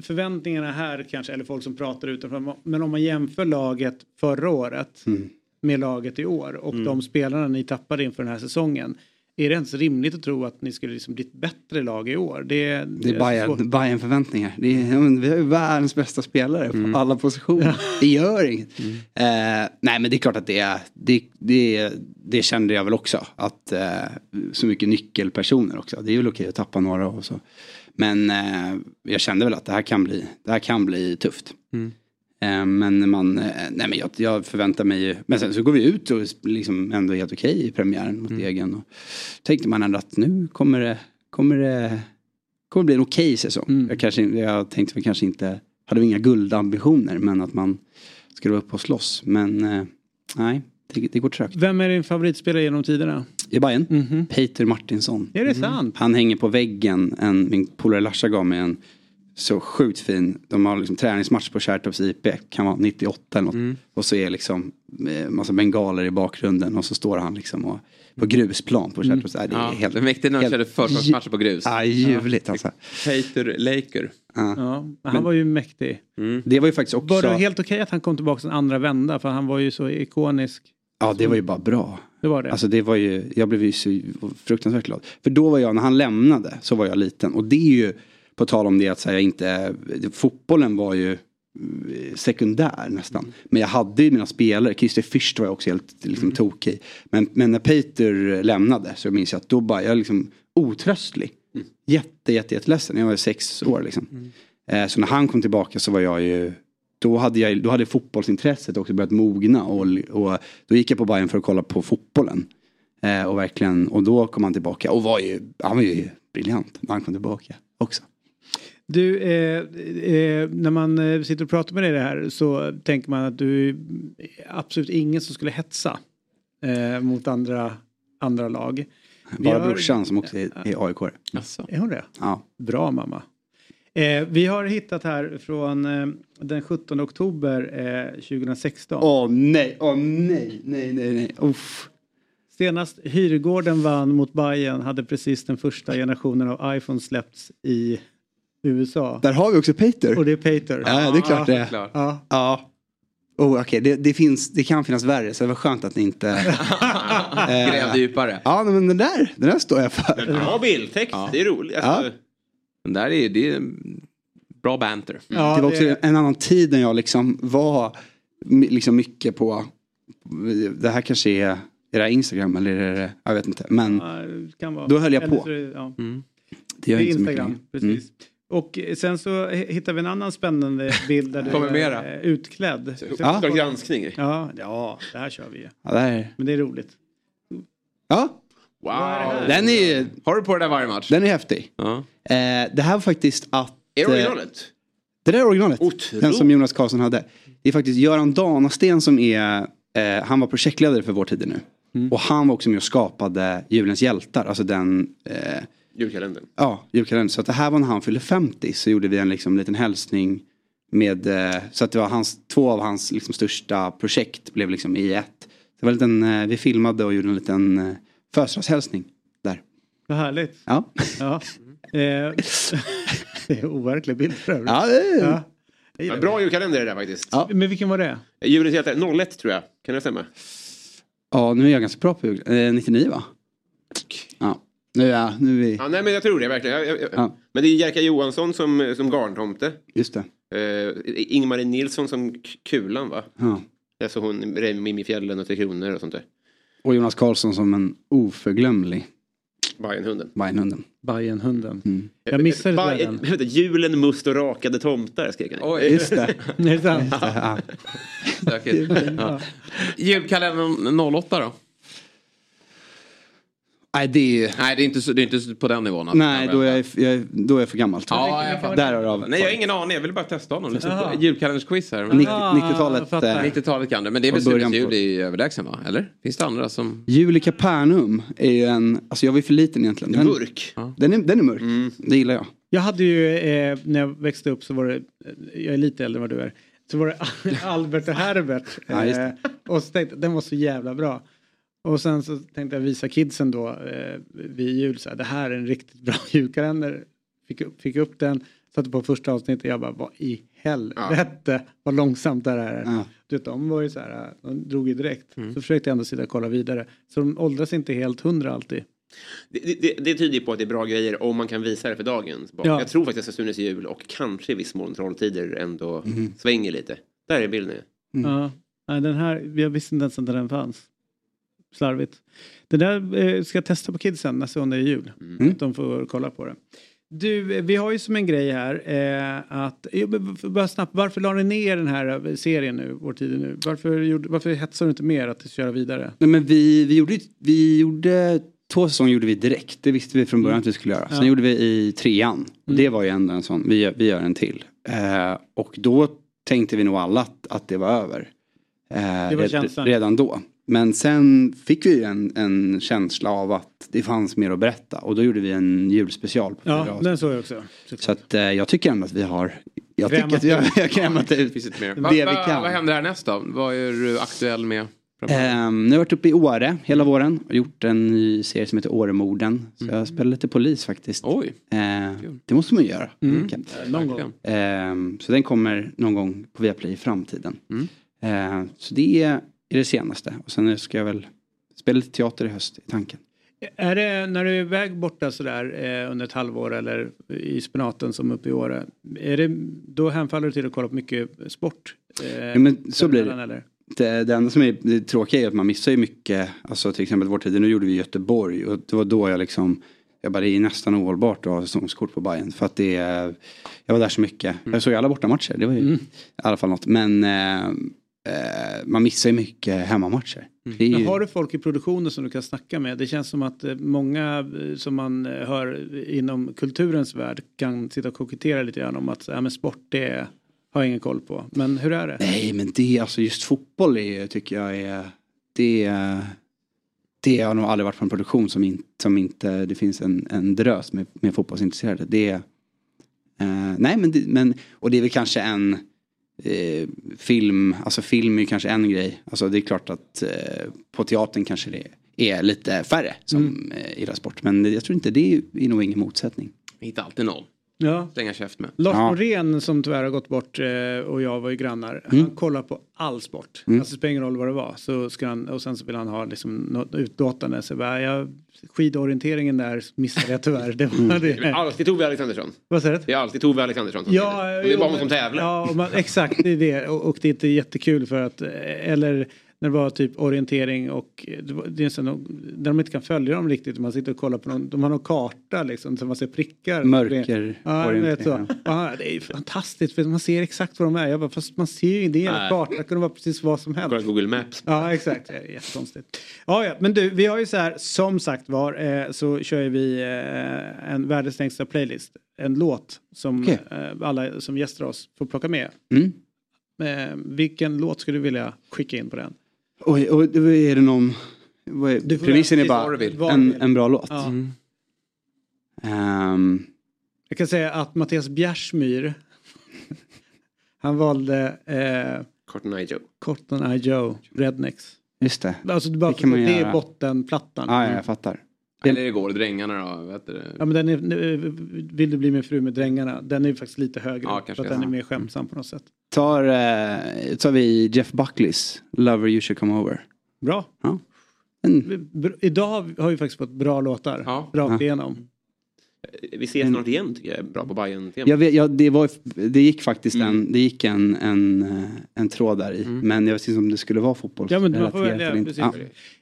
förväntningarna här kanske, eller folk som pratar utanför, men om man jämför laget förra året Mm. Med laget i år och de spelarna ni tappade inför den här säsongen. Är det ens rimligt att tro att ni skulle liksom bli ett bättre lag i år? Det, Det är. Bayern, Bayern förväntningar. Det är, vi har ju världens bästa spelare på alla positioner. Det gör inget. Eh, nej men det är klart att det är, det, det, det kände jag väl också. Att eh, så mycket nyckelpersoner också. Det är väl okej att tappa några och så. Men eh, jag kände väl att det här kan bli, det här kan bli tufft. Eh, Men man, eh, nej men jag, jag förväntar mig ju, men sen så går vi ut och liksom ändå helt okej i premiären mot Degen. Och tänkte man ändå att nu kommer det, kommer det, kommer det bli en okej säsong. Jag, kanske, jag tänkte väl kanske inte, hade inga guldambitioner men att man skulle vara uppe och slåss. Men eh, nej, det, det går trögt. Vem är din favoritspelare genom tiderna? I Bayern, Mhm. Peter Martinsson. Är det sant? Han hänger på väggen, en, min polare Larsa gav mig en så sjukt fin, de har liksom träningsmatch på Kärrtorps IP, kan vara 98 eller något. Och så är liksom eh, massa bengaler i bakgrunden och så står han liksom och, på grusplan på Kärrtorps. Mm. Det är Ja, helt, mäktigt när de helt- körde försäsongsmatcher på grus. Ja, ljuvligt alltså. Peter Laker. Ja. Ja, han Men- var ju mäktig. Det var ju faktiskt också, Var det helt okej att han kom tillbaka en andra vända? För han var ju så ikonisk. ja det var ju bara bra. Det var det. Alltså det var ju, jag blev ju så fruktansvärt glad. För då var jag, när han lämnade så var jag liten. Och det är ju, på tal om det att säga inte, fotbollen var ju eh, sekundär nästan. Men jag hade ju mina spelare, Christer Fürst var jag också helt liksom, tokig. Men, men när Peter lämnade så minns jag att då bara, jag är liksom otröstlig. Jätte, jätte, jätteledsen. Jag var sex år liksom. Eh, så när han kom tillbaka så var jag ju då hade, jag, då hade fotbollsintresset också börjat mogna och, och då gick jag på Bayern för att kolla på fotbollen. Eh, och verkligen, och då kom han tillbaka och var ju, han var ju briljant när han kom tillbaka också. Du, eh, eh, när man eh, sitter och pratar med dig det här så tänker man att du är absolut ingen som skulle hetsa eh, mot andra, andra lag. Vi Bara har- brorsan som också är, är AIK. Är hon det? Ja. Bra mamma. Eh, vi har hittat här från eh, den 17 oktober eh, 2016. Åh nej, åh nej, nej, nej, nej. Uff. Senast Hyrgården vann mot Bayern hade precis den första generationen av iPhone släppts i USA. Där har vi också Peter. Och det är Peter. Ja, det är klart det är. klart. Ja. Ja. Oh, okej, det, det, finns, det kan finnas värre så det var skönt att ni inte... eh, Grävde djupare. Ja, men den där, den där står jag för. Bra bildtext, det är roligt. Alltså, Den där är, det är bra banter. det var också en annan tid när jag liksom var liksom mycket på... Det här kanske är... Är det Instagram eller är det... Jag vet inte. Men Ja, det kan vara. då höll jag på. det- ja. Det gör Det är Instagram, precis. Och sen så hittar vi en annan spännande bild där du Kommer är mera. eh, utklädd. Ja. Uppdrag granskning. Ja, ja, det här kör vi ju. Ja, det här... Men det är roligt. Ja, Wow. den är, Har du på det där varje match? den är häftig. Ja. Eh, det här var faktiskt att... Är det eh, originalet? Det där är originalet. Otroligt. Den som Jonas Karlsson hade. Det är faktiskt Göran Danasten som är, eh, han var projektledare för Vår Tid nu. Mm. Och han var också med och skapade Julens hjältar, alltså den, eh, Julkalendern. ja, julkalendern. Så att det här var när han fyllde 50 så gjorde vi en liksom, liten hälsning med, eh, så att det var hans, två av hans liksom, största projekt blev liksom i ett. Det var en liten, eh, vi filmade och gjorde en liten eh, födelsedagshälsning där. Vad härligt. Ja. Ja. Eh, det är overklig bild för övrigt. Ja, det är- Ja. Bra julkalender är det där faktiskt. Ja. Men vilken var det? Julens hjältar 01 tror jag. Kan det stämma? Ja, nu är jag ganska bra på jul. Eh, 99 va? Ja, nu är, jag- nu är vi... Ja, nej men jag tror det verkligen. Jag, jag, Ja. Men det är Jerka Johansson som, som garntomte. Just det. Uh, Ingmarie Nilsson som Kulan va? Ja. Alltså hon Mimmi Fjällen och Tre Kronor och sånt där. Och Jonas Karlsson som en oförglömlig Bajenhunden. Bajenhunden. Bajenhunden. Mm. Jag missade Ba- det där. vänta, Julen, must och rakade tomtar skrek han. Oj. Just det. Är det sant? Ja. Ja. Julkalendern 08 då? Nej, det är... Nej, det är inte, så, det är inte så på den nivån. alltså. Nej, då är jag, jag, då är jag för gammal. Ja, jag fattar. Därav. Nej, jag har ingen aning. Jag ville bara testa honom. Julkalendersquiz här. Nitt- Ah, 90-talet. jag fattar. eh, 90-talet kan det. Men det är väl Sunes jul i överlägsen va? Eller? Finns det andra som... Jul i Kapernaum är ju en... Alltså jag var ju för liten egentligen. Den, Mörk. den, är, den är mörk. Det gillar jag. Jag hade ju, eh, när jag växte upp så var det, jag är lite äldre än vad du är, så var det Albert och Herbert. Ja, just Eh, och så tänkte den var så jävla bra. Och sen så tänkte jag visa kidsen då eh, vid jul, så här, det här är en riktigt bra julkalender. Fick upp, fick upp den, satte på första avsnittet, jag bara, vad i helvete vad långsamt det här är. Ja. Du vet, de var ju så här, de drog ju direkt. Mm. Så försökte jag ändå sitta och kolla vidare. Så de åldras inte helt hundra alltid. Det, det, det tyder ju på att det är bra grejer om man kan visa det för dagens barn. Ja. Jag tror faktiskt att Sunes jul och kanske i viss mån Trolltider ändå Mhm. svänger lite. Där är bilden. Mm. Ja, den här, jag visste inte ens att den fanns. Slarvigt. Det där eh, ska jag testa på kidsen nästa gång det är jul. Mm. Att de får kolla på det. Du, eh, vi har ju som en grej här eh, att, eh, bara snabbt, varför la ni ner den här eh, serien nu, Vår tid är nu? Varför, gjorde, varför hetsar du inte mer att köra vidare? Nej, men vi, vi, gjorde, vi gjorde... Två säsonger gjorde vi direkt. Det visste vi från början att vi skulle göra. Sen Ja. gjorde vi i trean. Mm. det var ju ändå en sån, vi gör, vi gör en till. Eh, och då tänkte vi nog alla att, att det var över. Eh, Det var red- känslan. redan då. Men sen fick vi en, en känsla av att det fanns mer att berätta. Och då gjorde vi en julspecial. På Ja, den såg jag också. Så att eh, jag tycker ändå att vi har... Jag Krämat tycker att jag har krämat ut mer. det Va, vi va, kan. vad händer härnäst då? Vad är du aktuell med? Um, nu har jag varit uppe i Åre hela våren och gjort en ny serie som heter Åremorden. Så jag spelar lite polis faktiskt. Oj. Eh, det måste man ju göra. Mm. Eh, Någon gång. Ehm, så den kommer någon gång på Viaplay i framtiden. Mm. Så det är det senaste. Och sen ska jag väl spela lite teater i höst i tanken. Är det när du är iväg borta sådär eh, under ett halvår eller i spenaten som uppe i Åre. Är det, då hänfaller du till att kolla på mycket sport? Eh, Ja, men så blir det. Eller? Det, det enda som är det tråkiga är att man missar ju mycket. Alltså till exempel vår tid, nu gjorde vi i Göteborg och det var då jag liksom jag bara, det är nästan ohållbart att ha säsongskort på Bayern För att det är, jag var där så mycket. Jag såg alla bortamatcher, det var ju i alla fall något. Men eh, eh, man missar ju mycket hemmamatcher. Är Men ju, har du folk i produktionen som du kan snacka med? Det känns som att eh, många eh, som man eh, hör inom kulturens värld kan sitta och kokettera lite grann om att ja, men sport det har jag ingen koll på. Men hur är det? nej men det, alltså just fotboll är, tycker jag är, det det har nog aldrig varit på en produktion som, in, som inte, det finns en, en drös med, med fotbollsintresserade. Det är, eh, nej men, det, men, och det är väl kanske en eh, film, alltså film är ju kanske en grej. Alltså det är klart att eh, på teatern kanske det är lite färre som eh, gillar sport. Men jag tror inte, det är, är nog ingen motsättning. Hittar alltid någon. Ja. Slänga käft med. Lars Ja. Norén som tyvärr har gått bort eh, och jag var ju grannar. Mm. Han kollar på all sport. Mm. Alltså det spelar ingen roll vad det var. Så ska han, och sen så vill han ha liksom något utlåtande. Så bara, jag, skidorienteringen där missade jag tyvärr. Det var Mm. Det är det. alltid Tove Alexandersson. Vad säger du? Det är alltid Tove Alexandersson som Ja. Och det är bara hon som tävlar. Ja, man, exakt det är det. Och, och det är inte jättekul för att, eh, eller när det var typ orientering och eh, det var, det är så, när de inte kan följa dem riktigt. Man sitter och kollar på någon, de har någon karta liksom så man ser prickar. Mörker Ja, vet så. Ja, det är fantastiskt för man ser exakt vad de är. Jag bara, fast man ser ju inte hela Nej. kartan. Det kunde vara precis vad som helst. Kolla Google Maps. Ja, exakt. Det är jättekonstigt. Ja, ja, men du, vi har ju så här, som sagt var, eh, så kör vi eh, en världens längsta playlist. En låt som Okej. eh, alla som gästar oss får plocka med. Mm. Eh, vilken låt skulle du vilja skicka in på den? Oj, och är det någon, vad är, Du premissen är bara en, en bra låt. Ja. Mm. Ehm, Jag kan säga att Mattias Bjärsmyr, han valde eh, Cotton Eye Joe. Cotton Eye Joe, Rednecks. just det. Alltså du bara Det kan man det är göra. bottenplattan. Ja, ja, jag fattar. Eller det går, Drängarna då. Vet du. Ja men den är, Vill du bli min fru med drängarna, den är ju faktiskt lite högre. Ja, för att den är mer skämtsam på något sätt. Tar, eh, tar vi Jeff Buckleys Lover You Should Come Over. Bra. Ja. Br- Idag har vi faktiskt fått bra låtar. Ja. Rakt Ja. igenom. Vi ses snart igen tycker jag är bra på bayern tema Jag vet, ja, det, var, det gick faktiskt en, det gick en, en, eh, en tråd där i. Men jag vet inte om det skulle vara fotboll. Ja men man får välja. Precis. Ja.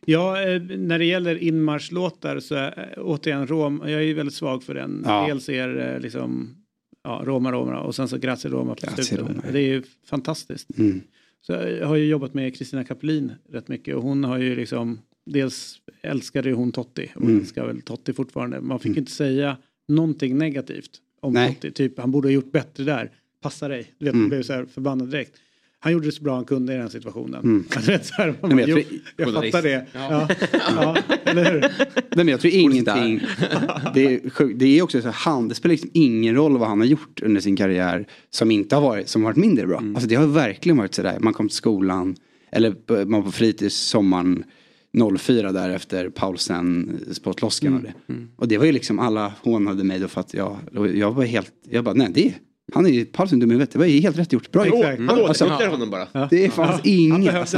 Ja, eh, när det gäller inmarschlåtar så är, eh, återigen Rom, jag är ju väldigt svag för den. Ja. Dels är liksom ja, Roma Roma och sen så Grazie Roma på slutet. Roma, ja. Det är ju fantastiskt. Mm. Så jag har ju jobbat med Kristina Kapelin rätt mycket och hon har ju liksom dels älskade ju hon Totti och Mm. älskar väl Totti fortfarande. Man fick inte säga någonting negativt om Nej. Totti. Typ han borde ha gjort bättre där. Passa dig. Du vet, Mm. man blev så här förbannad direkt. Han gjorde det så bra han kunde i den situationen. Mm. Vet, så här, man bara, jag tror- jag Journalist. fattar det. Ja. Ja. Ja. eller hur? Nej, men jag tror ingenting. Det är, det är också så här, han, det spelar liksom ingen roll vad han har gjort under sin karriär som inte har varit, som har varit mindre bra. Alltså det har verkligen varit sådär, man kom till skolan, eller man var på fritids sommaren 04 där efter Paulsen sportloskan och det. Och det var ju liksom alla hånade mig då för att jag, jag var helt, jag bara nej det, han är ju Paulsen dum i huvudet, det var ju helt rätt gjort, bra gjort. Exakt. Han Alltså, återkopplar honom bara. det fanns Han inget. Alltså,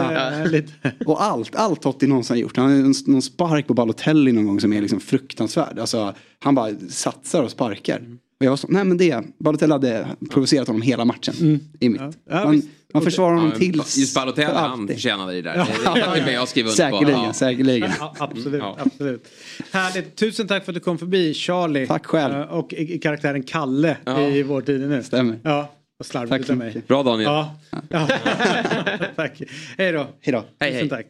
och allt, allt Totti någonsin har gjort. Han har någon spark på Balotelli någon gång som är liksom fruktansvärd. Alltså, han bara satsar och sparkar. Och jag var så, nej men det, Balotelli hade provocerat honom hela matchen. I mitt. Ja. Ja, Man, man försvarar honom Ja, tills... Just Balotelli, för han förtjänade det där. Det är med jag skriver under på. Säkerligen, Ja. säkerligen. Absolut, Ja. absolut. Härligt. Tusen tack för att du kom förbi Charlie. Tack själv. Eh, Och i, i karaktären Kalle Ja. i vår tid nu. Stämmer. Ja, vad slarvigt Tack av så mig. Bra Daniel. Ja. ja. tack. Hej då. Hej då. Hej, hej. tack.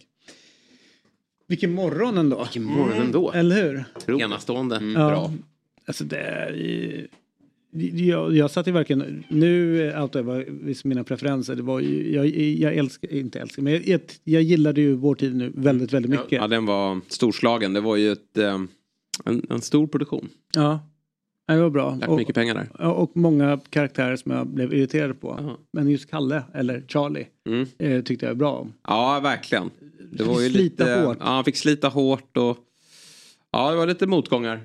Vilken morgon ändå. Vilken morgon ändå. Eller hur? Enastående. Ja. Bra. Alltså det är, jag, jag satt ju verkligen, nu outar jag mina preferenser. Det var jag, jag älskar, inte älskar, men jag, jag, gillade ju vår tid nu väldigt, väldigt mycket. Ja, den var storslagen. Det var ju ett, eh, en, en stor produktion. Ja, det var bra. Lagt Och, mycket pengar där. och många karaktärer som jag blev irriterad på. Jaha. Men just Kalle, eller Charlie, Mm. eh, tyckte jag bra om. Ja, verkligen. Det var ju Slita lite, hårt. Ja, han fick slita hårt och ja, det var lite motgångar.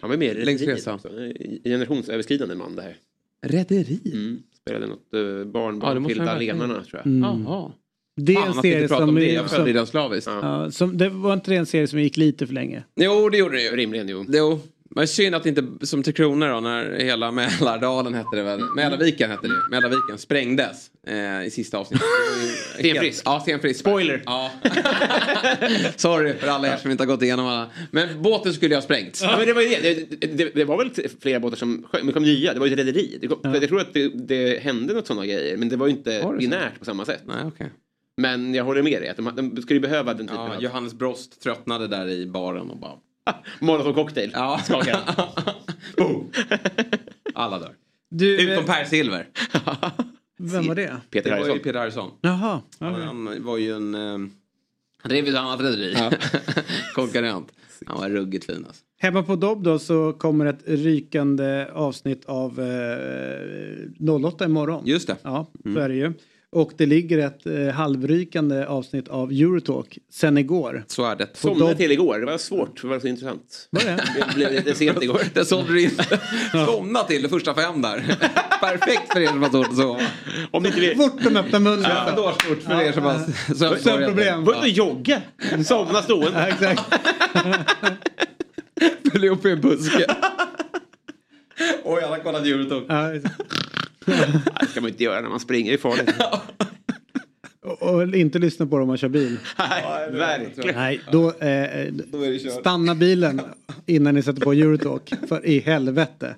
Han var med i Längs Rederiet resan. också. Generationsöverskridande man det här. Rederi? Mm. Spelade något uh, barn Ja, till allenarna tror jag. Mm. Jaha. Det är en vi serie som... om det. Jag följde den slaviskt. ja, som det var inte det en serie som gick lite för länge? Jo, det gjorde det ju. Rimligen jo. Jo. Men synd att inte, som Tre Kronor då, när hela Mälardalen hette det väl, Mälarviken hette det Mälarviken sprängdes eh, i sista avsnittet. Ju Stenfrisk. Ja, stenfrisk. Spoiler. Ja. Sorry för alla er som inte har gått igenom alla. Men båten skulle ju ha sprängts. Ja, men det, var ju det. Det, det, var väl flera båtar som sjönk, men det kom nya. Det var ju ett rederi. Det kom- Jag tror att det, det hände något sådana grejer, men det var ju inte Var det så? binärt på samma sätt. Nej, okej. Men jag håller med dig, att de, de skulle ju behöva den typen Ja, av... Johannes Brost tröttnade där i baren och bara... Molotov cocktail. Ja. Skakar. Boom. Alla dör. Du, Utom eh, Per Silver. Vem var det? Peter det var ju Harrison. Peter Harrison. Jaha. Ja, okej. Han var ju en... Eh, han drev ju ett annat rederi. Konkurrent. Han var ruggigt fin alltså. Hemma på Dobb då så kommer ett rykande avsnitt av eh, 08 imorgon. Just det. Ja, så är det ju. Och det ligger ett eh, halvrykande avsnitt av Eurotalk sen igår. Så är det. Somnade till igår. Det var svårt, för det var så intressant. Var det? Det blev lite sent igår. Det sålde du inte. Somna till de första fem där. Perfekt för er som har svårt att sova. Om ni inte vill... Fort de öppnar munnen. Ja, dårsfort för er som har Sömnproblem. Gå ut och jogga. Somna stående. Ja, exakt. Följ upp i en buske. Oj, alla kollat Eurotalk. Det ska man inte göra när man springer. Är farligt. och, inte lyssna på dem om man kör bil. Nej, verkligen. Nej, då, eh, stanna bilen innan ni sätter på Eurotalk. För i helvete.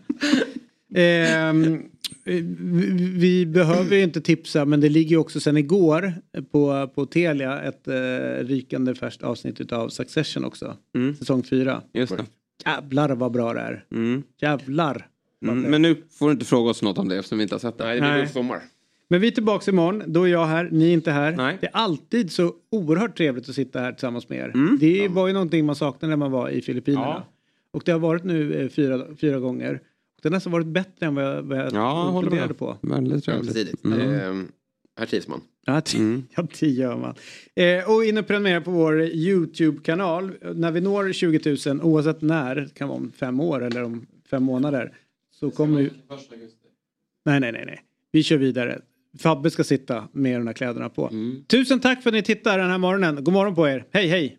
Vi, vi behöver ju inte tipsa men det ligger ju också sen igår på, på Telia ett eh, rykande färskt avsnitt av Succession också. Mm. Säsong 4. Just det. Jävlar vad bra det är. Mm. Jävlar. Mm, men nu får du inte fråga oss något om det eftersom vi inte har sett det. Nej, det blir Nej. sommar. Men vi är tillbaka imorgon. Då är jag här, ni är inte här. Nej. Det är alltid så oerhört trevligt att sitta här tillsammans med er. Mm. Det var ju någonting man saknade när man var i Filippinerna. Ja. Och det har varit nu eh, fyra, fyra gånger. Det har nästan varit bättre än vad jag, vad jag Ja, håller funderade med. på. Väldigt trevligt. Mm. Ehm, här trivs man. Ja, Mm. ja, det gör man. Eh, och in och prenumerera på vår YouTube-kanal. När vi når 20 000, oavsett när, det kan vara om fem år eller om fem månader. Så kommer vi... Nej, nej, nej, nej. Vi kör vidare. Fabbe ska sitta med de här kläderna på. Mm. Tusen tack för att ni tittar den här morgonen. God morgon på er. Hej, hej!